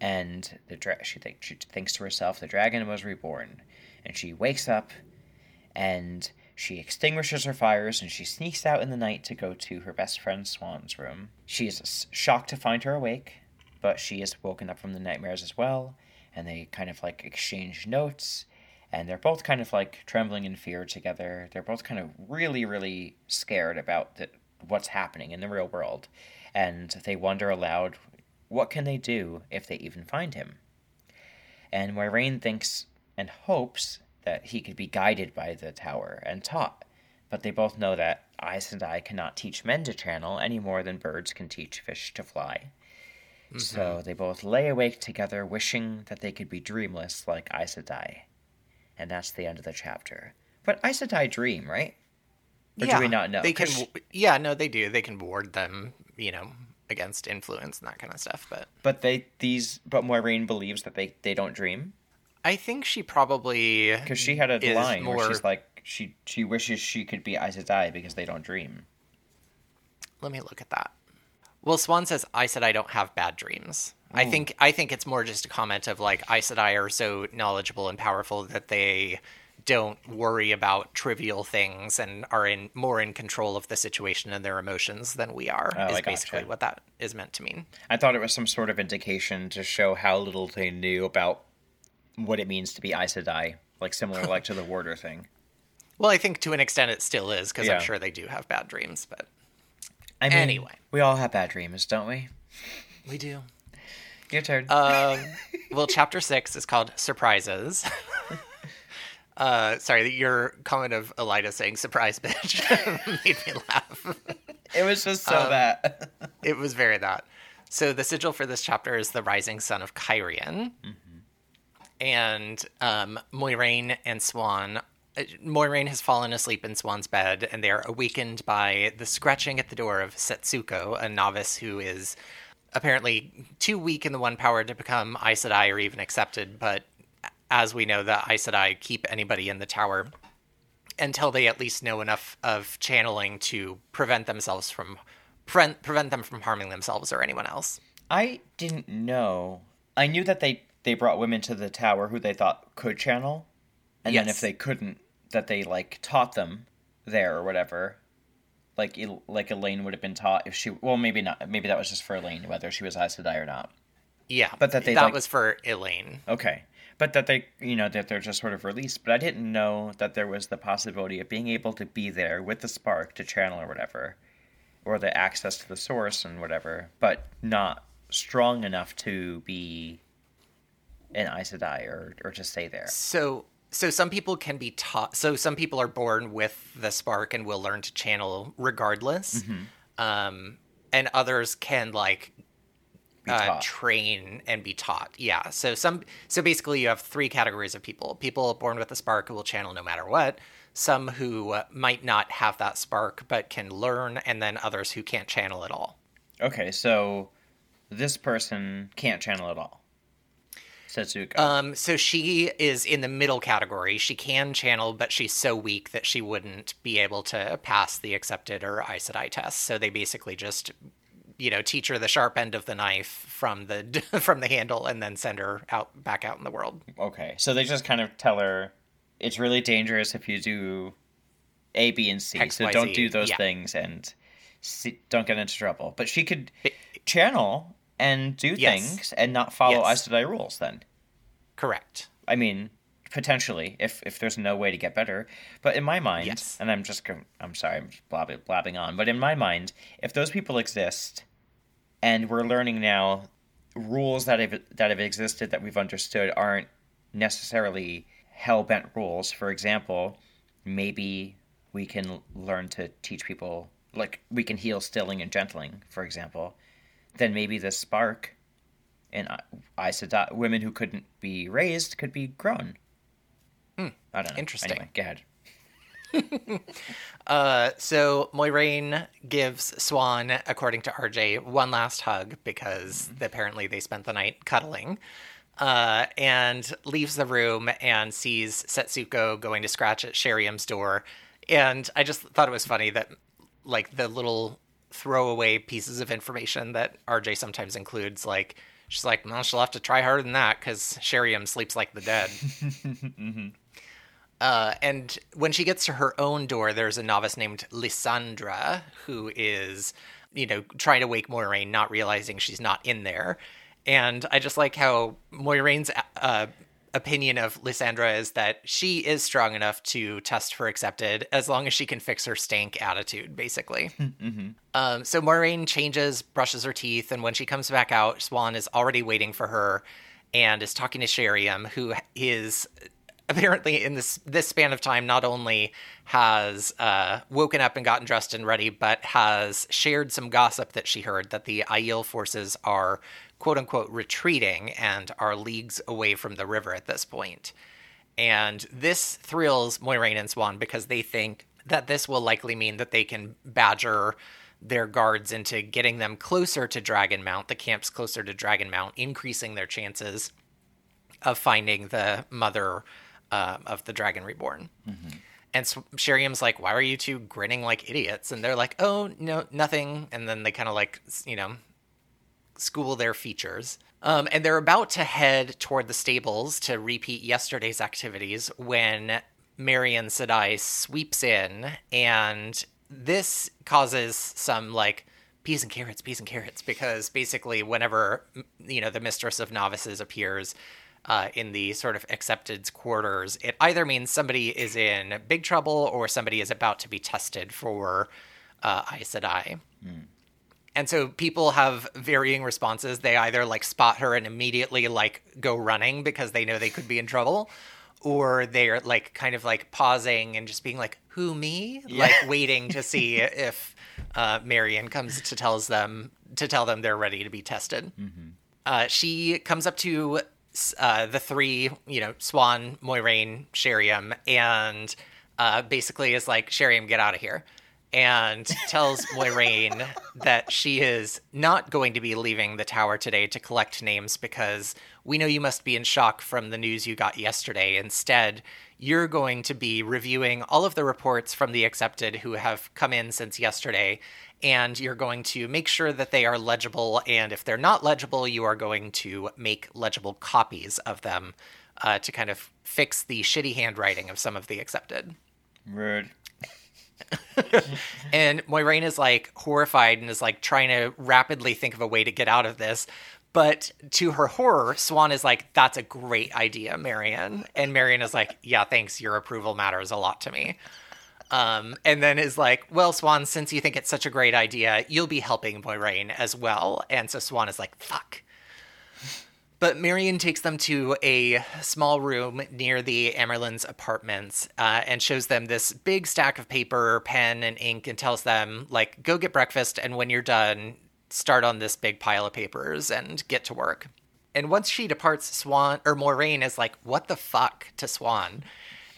and the dra- she, think- she thinks to herself the dragon was reborn and she wakes up and She extinguishes her fires and she sneaks out in the night to go to her best friend Siuan's room. She is shocked to find her awake, but she is woken up from the nightmares as well, and they kind of like exchange notes, and they're both kind of like trembling in fear together. They're both kind of really, really scared about the, what's happening in the real world, and they wonder aloud, what can they do if they even find him? And Moiraine thinks and hopes that he could be guided by the tower and taught. But they both know that Aes Sedai cannot teach men to channel any more than birds can teach fish to fly. Mm-hmm. So they both lay awake together, wishing that they could be dreamless like Aes Sedai. And that's the end of the chapter. But Aes Sedai dream, right? Or do we not know? They can, Yeah, no, they do. They can ward them, you know, against influence and that kind of stuff. But But they these but Moiraine believes that they they don't dream I think she probably because she had a line more. where she's like she she wishes she could be Aes Sedai because they don't dream. Let me look at that. Well, Siuan says, "I said I don't have bad dreams." I hmm. think I think it's more just a comment of like I said I are so knowledgeable and powerful that they don't worry about trivial things and are in more in control of the situation and their emotions than we are. Oh, is I gotcha. basically what that is meant to mean. I thought it was some sort of indication to show how little they knew about what it means to be Aes Sedai, like similar like to the (laughs) warder thing. Well, I think to an extent it still is because Yeah. I'm sure they do have bad dreams, but I mean, Anyway. we all have bad dreams, don't we? we do. Your turn. Um, (laughs) well, chapter six is called Surprises. Uh, sorry, that your comment of Elaida saying "surprise, bitch" (laughs) made me laugh. it was just so um, that. It was very that. So the sigil for this chapter is the rising sun of Cairhien, and um, Moiraine and Siuan. uh, Moiraine has fallen asleep in Siuan's bed, and they are awakened by the scratching at the door of Setsuko, a novice who is apparently too weak in the one power to become Aes Sedai or even accepted. But as we know, the Aes Sedai keep anybody in the tower until they at least know enough of channeling to prevent themselves from prevent, prevent them from harming themselves or anyone else. I didn't know. I knew that they they brought women to the tower who they thought could channel, and then if they couldn't, that they like taught them there or whatever. Like like Elayne would have been taught if she. Well, maybe not. Maybe that was just for Elayne, whether she was Aes Sedai or not. Yeah, But that they, that like- was for Elayne. Okay. But that they, you know, that they're just sort of released. But I didn't know that there was the possibility of being able to be there with the spark to channel or whatever, or the access to the source and whatever, but not strong enough to be an Aes Sedai or, or to stay there. So so some people can be taught. So some people are born with the spark and will learn to channel regardless. Mm-hmm. Um, and others can like uh, train and be taught. Yeah. So some so basically you have three categories of people: people born with a spark who will channel no matter what. Some who might not have that spark but can learn, and then others who can't channel at all. Okay, so this person can't channel at all. Setsuko. Um, so she is in the middle category. She can channel, but she's so weak that she wouldn't be able to pass the accepted or Aes Sedai test. So they basically just, you know, teach her the sharp end of the knife from the (laughs) from the handle, and then send her out back out in the world. Okay, so they just kind of tell her it's really dangerous if you do A, B, and C. X, so Y, don't Z, do those yeah. things and see, don't get into trouble. But she could channel and do Yes. things and not follow Yes. Aes Sedai rules. Then Correct. I mean, potentially, if if there's no way to get better. But in my mind, Yes. and I'm just I'm sorry, I'm just blabbing, blabbing on. But in my mind, if those people exist, and we're learning now rules that have that have existed that we've understood aren't necessarily hell bent rules. For example, maybe we can learn to teach people like we can heal stilling and gentling, for example. Then maybe the spark and I said that women who couldn't be raised could be grown. Hmm. I don't know. Interesting. Anyway, go ahead. (laughs) Uh, so Moiraine gives Siuan, according to RJ, one last hug because apparently they spent the night cuddling. Uh, and leaves the room and sees Setsuko going to scratch at Sheriam's door. And I just thought it was funny that, like, the little throwaway pieces of information that RJ sometimes includes, like, she's like, well, she'll have to try harder than that because Sheriam sleeps like the dead. (laughs) Uh, and when she gets to her own door, there's a novice named Lysandra who is, you know, trying to wake Moiraine, not realizing she's not in there. And I just like how Moiraine's uh, opinion of Lysandra is that she is strong enough to test for accepted as long as she can fix her stank attitude, basically. (laughs) Um, so Moiraine changes, brushes her teeth, and when she comes back out, Siuan is already waiting for her and is talking to Sheriam, who is apparently in this this span of time not only has uh, woken up and gotten dressed and ready, but has shared some gossip that she heard that the Aiel forces are quote unquote retreating and are leagues away from the river at this point. And this thrills Moiraine and Siuan because they think that this will likely mean that they can badger their guards into getting them closer to Dragonmount, the camps closer to Dragonmount, increasing their chances of finding the mother uh, of the Dragon Reborn. And so Sheriam's like, "Why are you two grinning like idiots?" And they're like, "Oh, no, nothing." And then they kind of like, you know, school their features. Um, and they're about to head toward the stables to repeat yesterday's activities when Marion Sedai sweeps in, and this causes some like peas and carrots, peas and carrots, because basically, whenever you know the mistress of novices appears uh, in the sort of accepted quarters, it either means somebody is in big trouble or somebody is about to be tested for uh, Aes Sedai. And so people have varying responses. They either like spot her and immediately like go running because they know they could be in trouble, or they're like kind of like pausing and just being like, "Who me?" Like waiting to see (laughs) if uh, Marion comes to tells them to tell them they're ready to be tested. Uh, she comes up to uh, the three, you know, Siuan, Moiraine, Sheriam, and uh, basically is like, Sheriam, get out of here. And (laughs) tells Moiraine that she is not going to be leaving the tower today to collect names because we know you must be in shock from the news you got yesterday. Instead, you're going to be reviewing all of the reports from the accepted who have come in since yesterday and you're going to make sure that they are legible. And if they're not legible, you are going to make legible copies of them uh, to kind of fix the shitty handwriting of some of the accepted. Rude. (laughs) And Moiraine is like horrified and is like trying to rapidly think of a way to get out of this. But to her horror, Siuan is like, that's a great idea, Marion. And Marion is like, yeah, thanks. Your approval matters a lot to me. Um, and then is like, well, Siuan, since you think it's such a great idea, you'll be helping Moiraine as well. And so Siuan is like, fuck. But Marion takes them to a small room near the Amyrlin's apartments uh, and shows them this big stack of paper, pen, and ink and tells them, like, go get breakfast. And when you're done, start on this big pile of papers and get to work. And once she departs, Siuan or Moiraine is like, what the fuck to Siuan?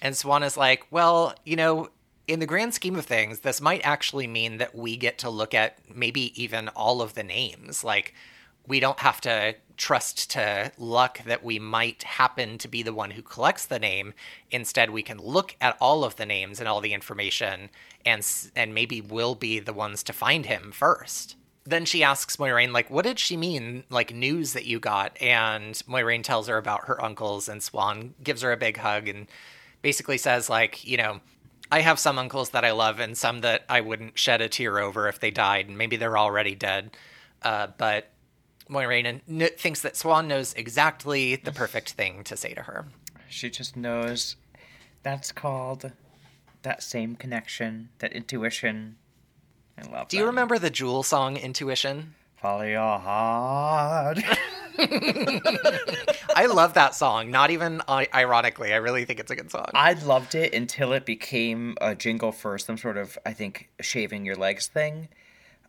And Siuan is like, well, you know, in the grand scheme of things, this might actually mean that we get to look at maybe even all of the names. Like, we don't have to trust to luck that we might happen to be the one who collects the name. Instead, we can look at all of the names and all the information, and and maybe we'll be the ones to find him first. Then she asks Moiraine, like, what did she mean, like, news that you got? And Moiraine tells her about her uncles, and Siuan gives her a big hug and basically says, like, you know, I have some uncles that I love and some that I wouldn't shed a tear over if they died, and maybe they're already dead. Uh, but Moiraine kn- thinks that Siuan knows exactly the perfect thing to say to her. She just knows that's called that same connection, that intuition. I love Do you remember the Jewel song Intuition? Follow your heart. (laughs) (laughs) I love that song, not even ironically. I really think it's a good song. I loved it until it became a jingle for some sort of, I think, shaving your legs thing.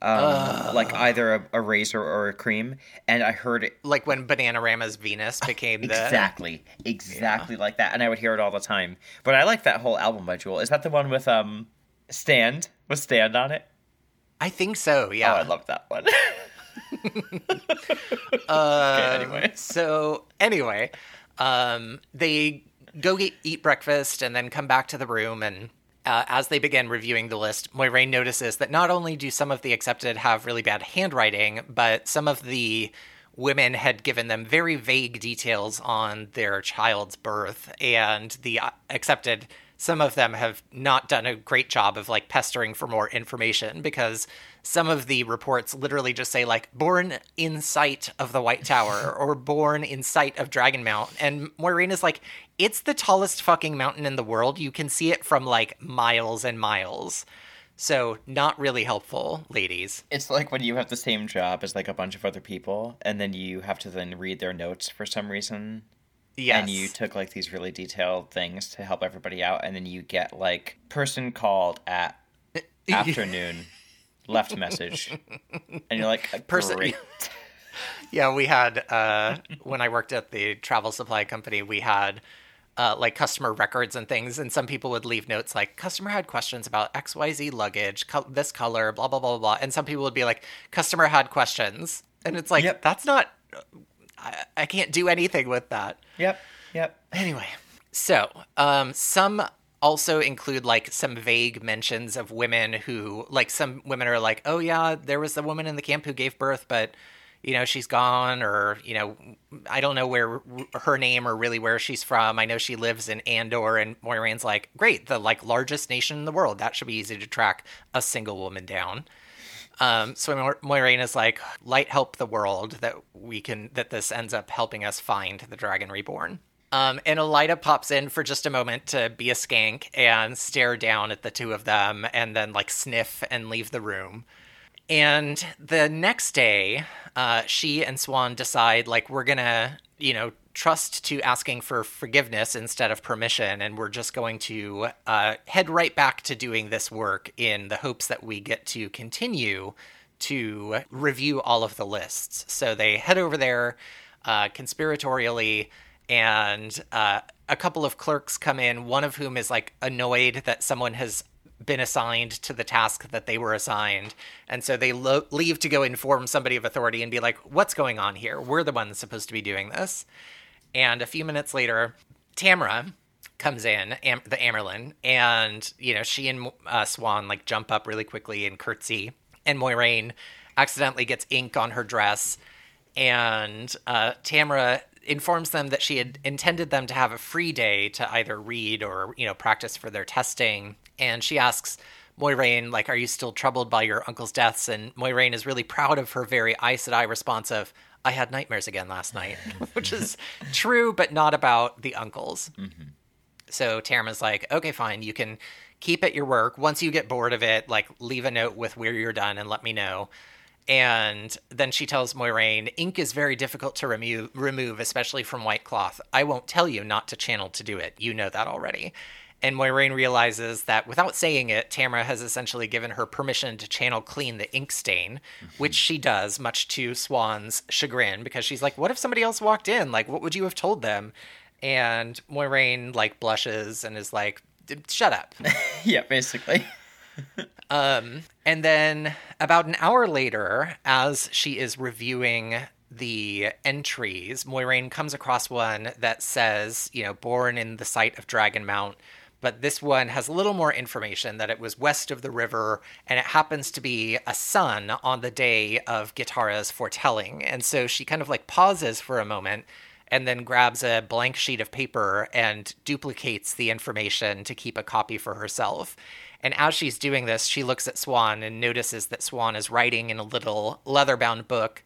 Um, like either a, a razor or a cream. And I heard it like when Bananarama's Venus became the exactly, exactly like that. And I would hear it all the time. But I like that whole album by Jewel. Is that the one with um Stand? With Stand on it? I think so, yeah. Oh, I love that one. (laughs) (laughs) Uh, okay, anyway. So anyway, um, they go get, eat breakfast and then come back to the room. And uh, as they begin reviewing the list, Moiraine notices that not only do some of the accepted have really bad handwriting, but some of the women had given them very vague details on their child's birth, and the uh, accepted some of them have not done a great job of like pestering for more information because some of the reports literally just say like born in sight of the White Tower (laughs) or born in sight of Dragon Mount. And Moiraine is like, it's the tallest fucking mountain in the world. You can see it from like miles and miles. So not really helpful, ladies. It's like when you have the same job as like a bunch of other people, and then you have to then read their notes for some reason. Yes. And you took like these really detailed things to help everybody out, and then you get like person called at (laughs) afternoon, left message, and you're like Person- great. (laughs) Yeah, we had uh, when I worked at the travel supply company, we had uh, like customer records and things, and some people would leave notes like customer had questions about X Y Z luggage, co- this color, blah blah blah blah, and some people would be like customer had questions, and it's like Yep. that's not. I, I can't do anything with that. Yep, yep. Anyway, so um, some also include like some vague mentions of women who, like, some women are like, oh, yeah, there was a woman in the camp who gave birth, but, you know, she's gone, or, you know, I don't know where her name or really where she's from. I know she lives in Andor, and Moiraine's like, great, the like largest nation in the world. That should be easy to track a single woman down. Um, so Mo- Moiraine is like, light help the world that we can, that this ends up helping us find the Dragon Reborn. Um, and Elaida pops in for just a moment to be a skank and stare down at the two of them and then like sniff and leave the room. And the next day, uh, she and Siuan decide like we're gonna, you know, trust to asking for forgiveness instead of permission, and we're just going to uh, head right back to doing this work in the hopes that we get to continue to review all of the lists. So they head over there uh, conspiratorially, and uh, a couple of clerks come in, one of whom is like annoyed that someone has been assigned to the task that they were assigned. And so they lo- leave to go inform somebody of authority and be like, what's going on here? We're the ones supposed to be doing this. And a few minutes later, Tamara comes in, Am- the Amyrlin, and, you know, she and uh, Siuan like jump up really quickly and curtsy. And Moiraine accidentally gets ink on her dress. And uh, Tamara informs them that she had intended them to have a free day to either read or, you know, practice for their testing. And she asks Moiraine, like, are you still troubled by your uncle's deaths? And Moiraine is really proud of her very Aes Sedai response of, I had nightmares again last night, (laughs) which is true, but not about the uncles. Mm-hmm. So Tamara's like, okay, fine, you can keep at your work. Once you get bored of it, like leave a note with where you're done and let me know. And then she tells Moiraine, ink is very difficult to remo- remove, especially from white cloth. I won't tell you not to channel to do it. You know that already. And Moiraine realizes that without saying it, Tamara has essentially given her permission to channel clean the ink stain, which she does, much to Siuan's chagrin, because she's like, What if somebody else walked in? Like, what would you have told them? And Moiraine, like, blushes and is like, Shut up. (laughs) yeah, basically. (laughs) Um, and then about an hour later, as she is reviewing the entries, Moiraine comes across one that says, you know, born in the sight of Dragon Mount. But this one has a little more information that it was west of the river and it happens to be a son on the day of Gitara's foretelling. And so she kind of like pauses for a moment and then grabs a blank sheet of paper and duplicates the information to keep a copy for herself. And as she's doing this, she looks at Siuan and notices that Siuan is writing in a little leather bound book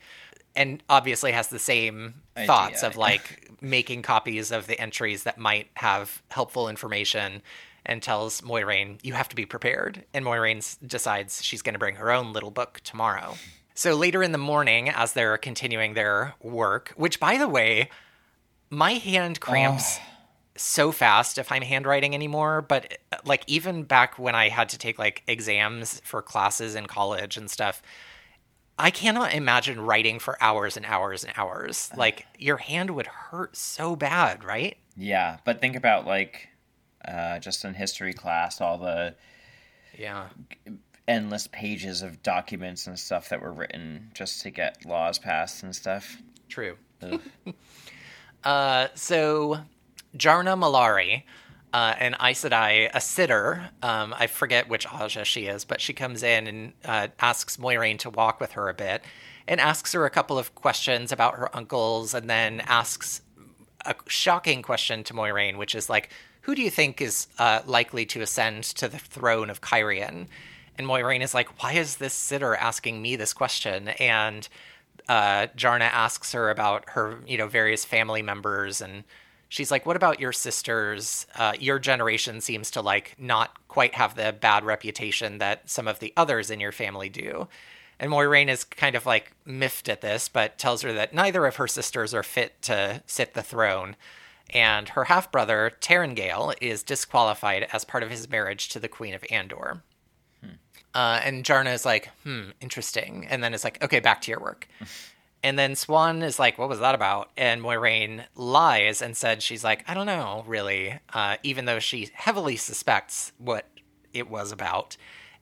and obviously has the same Idea. thoughts of (laughs) like making copies of the entries that might have helpful information and tells Moiraine, you have to be prepared. And Moiraine decides she's going to bring her own little book tomorrow. So later in the morning, as they're continuing their work, which by the way, my hand cramps so fast if I'm handwriting anymore. But uh, like even back when I had to take like exams for classes in college and stuff, I cannot imagine writing for hours and hours and hours. (sighs) Like your hand would hurt so bad, right? Yeah, but think about like uh, just in history class, all the Yeah. endless pages of documents and stuff that were written just to get laws passed and stuff. True. (laughs) Uh, so Jarna Malari, uh, an Aes Sedai, a sitter, um, I forget which Ajah she is, but she comes in and uh, asks Moiraine to walk with her a bit and asks her a couple of questions about her uncles and then asks a shocking question to Moiraine, which is like, who do you think is uh, likely to ascend to the throne of Cairhien? And Moiraine is like, why is this sitter asking me this question? And uh, Jarna asks her about her, you know, various family members, and she's like, "What about your sisters? Uh, your generation seems to like not quite have the bad reputation that some of the others in your family do." And Moiraine is kind of like miffed at this, but tells her that neither of her sisters are fit to sit the throne. And her half brother, Taringail, is disqualified as part of his marriage to the Queen of Andor. Uh, and Jarna is like, hmm, interesting. And then it's like, okay, back to your work. (laughs) and then Siuan is like, what was that about? And Moiraine lies and said she's like, I don't know, really, uh, even though she heavily suspects what it was about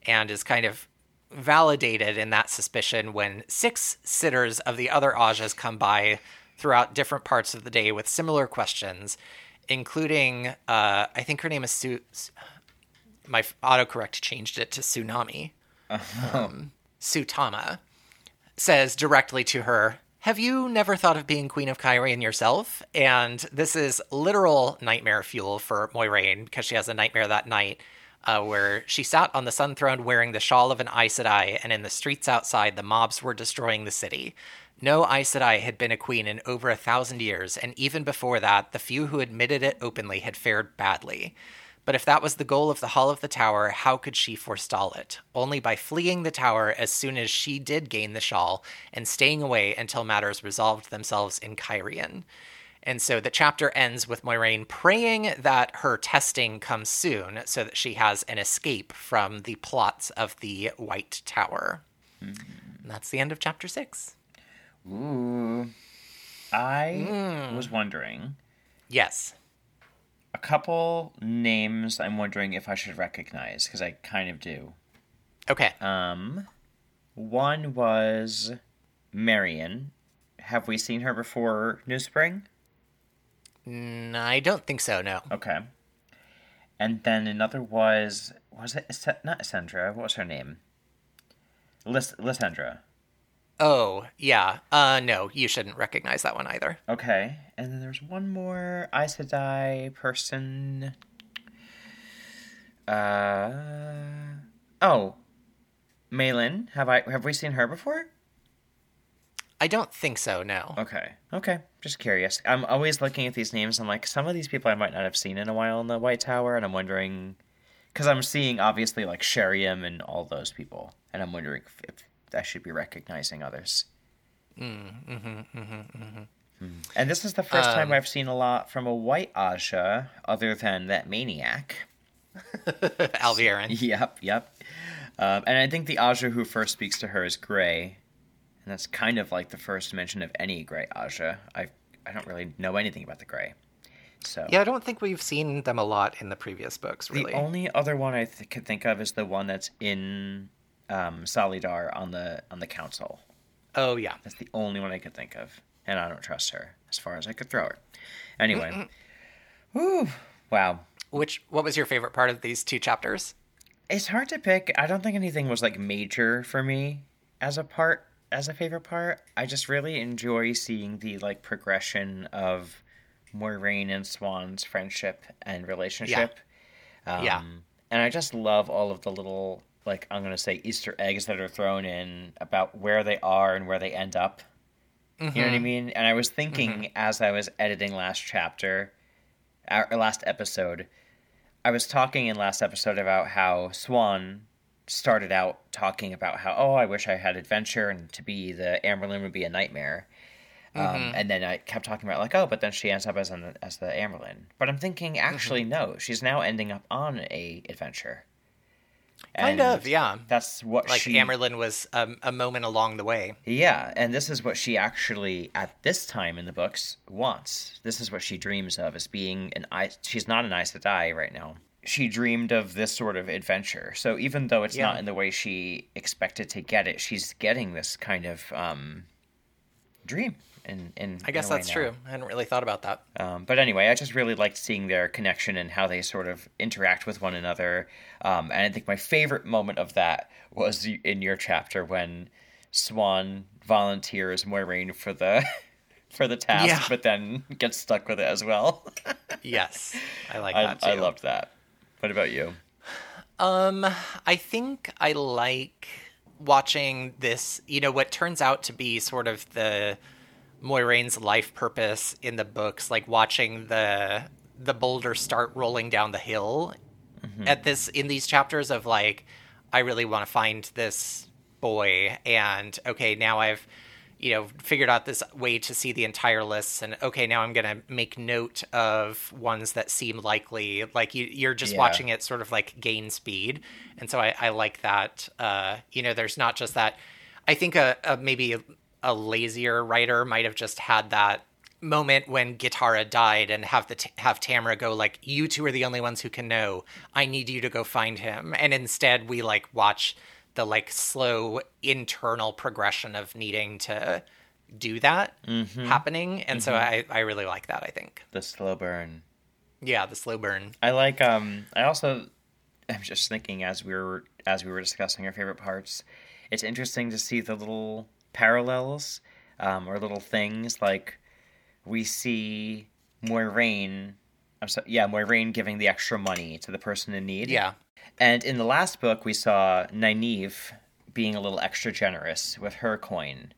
and is kind of validated in that suspicion when six sitters of the other Ajahs come by throughout different parts of the day with similar questions, including, uh, I think her name is Su- my autocorrect changed it to tsunami. Um, Sutama says directly to her, Have you never thought of being Queen of Cairhien yourself? And this is literal nightmare fuel for Moiraine because she has a nightmare that night uh, where she sat on the sun throne wearing the shawl of an Aes Sedai, and in the streets outside, the mobs were destroying the city. No Aes Sedai had been a queen in over a thousand years, and even before that, the few who admitted it openly had fared badly. But if that was the goal of the Hall of the Tower, how could she forestall it? Only by fleeing the tower as soon as she did gain the shawl and staying away until matters resolved themselves in Cairhien. And so the chapter ends with Moiraine praying that her testing comes soon so that she has an escape from the plots of the White Tower. Hmm. And that's the end of chapter six. Ooh. I hmm. was wondering Yes. A couple names I'm wondering if I should recognize because I kind of do. Okay. Um, one was Marion. Have we seen her before New Spring? Mm, I don't think so, no. Okay. And then another was was it not Essendra? What was her name? Lys- Lysandra. Oh, yeah. Uh, no, you shouldn't recognize that one either. Okay. And then there's one more Aes Sedai person. Uh oh, Meilyn. Have I have we seen her before? I don't think so, no. Okay. Okay. Just curious. I'm always looking at these names. I'm like, some of these people I might not have seen in a while in the White Tower, and I'm wondering, because I'm seeing obviously like Sheriam and all those people, and I'm wondering if, if I should be recognizing others. Mm, mm-hmm, mm-hmm, mm-hmm. And this is the first time Um, I've seen a lot from a White Ajah, other than that maniac. (laughs) Alviarin. (laughs) Yep, yep. Um, and I think the Ajah who first speaks to her is Gray, and that's kind of like the first mention of any Gray Ajah. I I don't really know anything about the Gray, so Yeah, I don't think we've seen them a lot in the previous books, Really, The only other one I th- could think of is the one that's in um, Salidar on the on the council. Oh, yeah. That's the only one I could think of, and I don't trust her as far as I could throw her. Anyway, whew, wow. Which, what was your favorite part of these two chapters? It's hard to pick. I don't think anything was like major for me as a part as a favorite part. I just really enjoy seeing the like progression of Moiraine and Siuan's friendship and relationship. Um, Yeah. And I just love all of the little like I'm gonna say Easter eggs that are thrown in about where they are and where they end up. You know what I mm-hmm. mean? And I was thinking mm-hmm. as I was editing last chapter, uh, our last episode, I was talking in last episode about how Siuan started out talking about how, oh, I wish I had adventure and to be the Amyrlin would be a nightmare. Um, mm-hmm. and then I kept talking about like, oh, but then she ends up as an, as the Amyrlin. But I'm thinking, actually, no, she's now ending up on a adventure. Kind And of, yeah. That's what Like she Amyrlin was um, a moment along the way. yeah, and this is what she actually, at this time in the books, wants. This is what she dreams of as being an I. She's not an Aes Sedai right now. She dreamed of this sort of adventure. So even though it's Yeah. not in the way she expected to get it, she's getting this kind of um, dream. In, in I guess in that's now. true. I hadn't really thought about that. Um, but anyway, I just really liked seeing their connection and how they sort of interact with one another. Um, and I think my favorite moment of that was in your chapter when Siuan volunteers Moiraine for the (laughs) for the task, Yeah. but then gets stuck with it as well. (laughs) Yes, I like I, that too. I loved that. What about you? Um, I think I like watching this. You know, what turns out to be sort of the Moiraine's life purpose in the books, like watching the the boulder start rolling down the hill at this in these chapters of like, I really want to find this boy, and okay, now I've you know figured out this way to see the entire list and okay now i'm gonna make note of ones that seem likely. Like you, you're just Yeah. watching it sort of like gain speed. And so i, I like that uh, you know there's not just that i think a, a maybe a, lazier writer might have just had that moment when Gitara died and have the t- have Tamra go like you two are the only ones who can know I need you to go find him and instead we like watch the like slow internal progression of needing to do that happening and so I I really like that I think The slow burn. yeah the slow burn I like. Um, I also. I'm just thinking as we were as we were discussing our favorite parts. It's interesting to see the little parallels, um, or little things like we see Moiraine. I'm sorry, yeah, Moiraine giving the extra money to the person in need. yeah And in the last book, we saw Nynaeve being a little extra generous with her coin,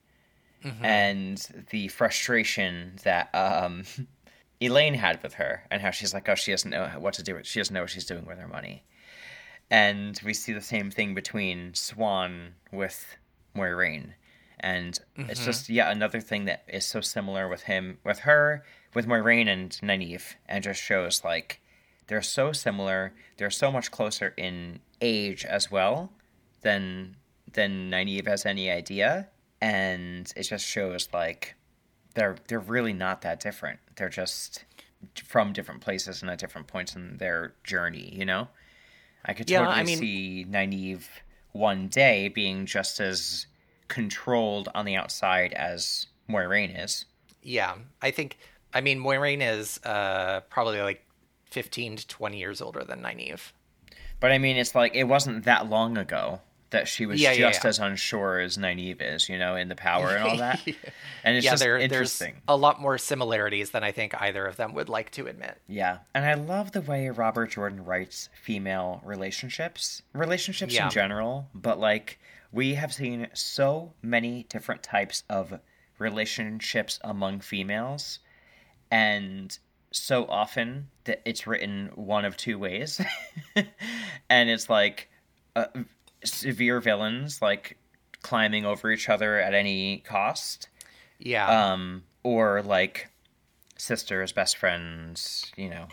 and the frustration that um, (laughs) Elayne had with her, and how she's like, oh, she doesn't know what to do. She doesn't know what she's doing with her money. And we see the same thing between Siuan with Moiraine, and it's mm-hmm. just yet another thing that is so similar with him, with her, with Moiraine and Nynaeve, and just shows like they're so similar. They're so much closer in age as well than than Nynaeve has any idea, and it just shows like they're they're really not that different. They're just from different places and at different points in their journey. You know, I could Yeah, totally I mean- see Nynaeve one day being just as controlled on the outside as Moiraine is. yeah I think I mean Moiraine is uh probably like 15 to 20 years older than Nynaeve But I mean, it's like it wasn't that long ago that she was Yeah, yeah, just yeah. as unsure as Nynaeve is, you know, in the power and all (laughs) that. And it's yeah just there, there's interesting. a lot more similarities than I think either of them would like to admit Yeah, and I love the way Robert Jordan writes female relationships, relationships Yeah. in general, but like we have seen so many different types of relationships among females, and so often that it's written one of two ways. (laughs) and it's like uh, severe villains, like climbing over each other at any cost yeah um, or like sisters, best friends, you know.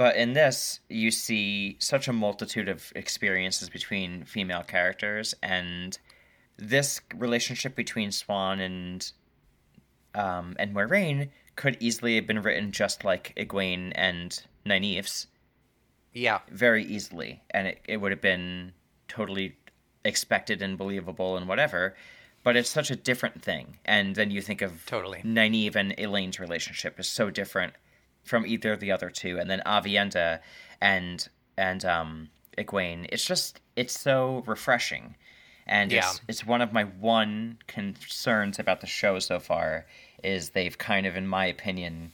But in this, you see such a multitude of experiences between female characters, and this relationship between Siuan and um, and Moiraine could easily have been written just like Egwene and Nynaeve's, yeah. Very easily, and it, it would have been totally expected and believable and whatever. But it's such a different thing, and then you think of Totally. Nynaeve and Elayne's relationship is so different from either of the other two, and then Aviendha and and um, Egwene. It's just it's so refreshing, and it's Yeah. it's one of my one concerns about the show so far is they've kind of, in my opinion,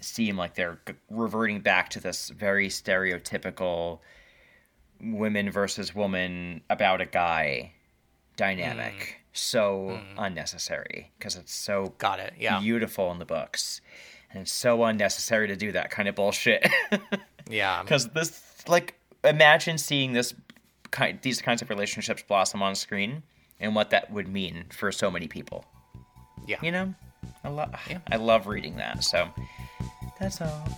seem like they're reverting back to this very stereotypical women versus woman about a guy dynamic. So unnecessary because it's so got it yeah beautiful in the books. And it's so unnecessary to do that kind of bullshit. (laughs) yeah Because this, like, imagine seeing this kind, these kinds of relationships blossom on screen, and what that would mean for so many people. yeah You know, I love, Yeah. I love reading that. So that's all.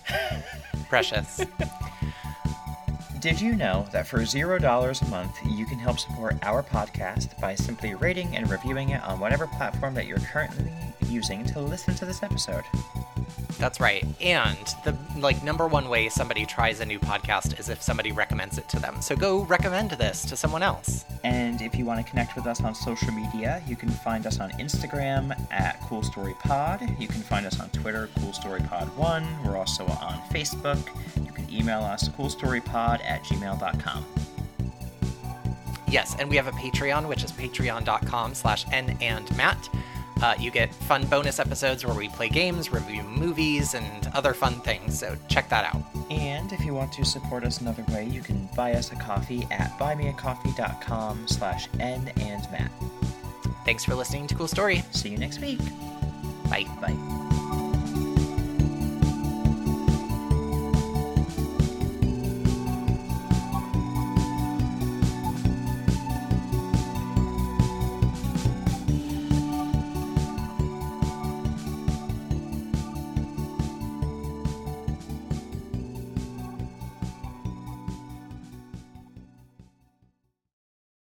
(laughs) precious Did you know that for $0 a month, you can help support our podcast by simply rating and reviewing it on whatever platform that you're currently using to listen to this episode? That's right. And the like number one way somebody tries a new podcast is if somebody recommends it to them. So go recommend this to someone else. And if you want to connect with us on social media, you can find us on Instagram at Cool Story Pod. You can find us on Twitter, Cool Story Pod One. We're also on Facebook. You can email us coolstorypod at gmail.com. Yes, and we have a Patreon, which is patreon.com slash Enn and Matt. Uh, you get fun bonus episodes where we play games, review movies, and other fun things. So check that out. And if you want to support us another way, you can buy us a coffee at buymeacoffee.com slash Enn and Matt. Thanks for listening to Cool Story. See you next week. Bye. Bye.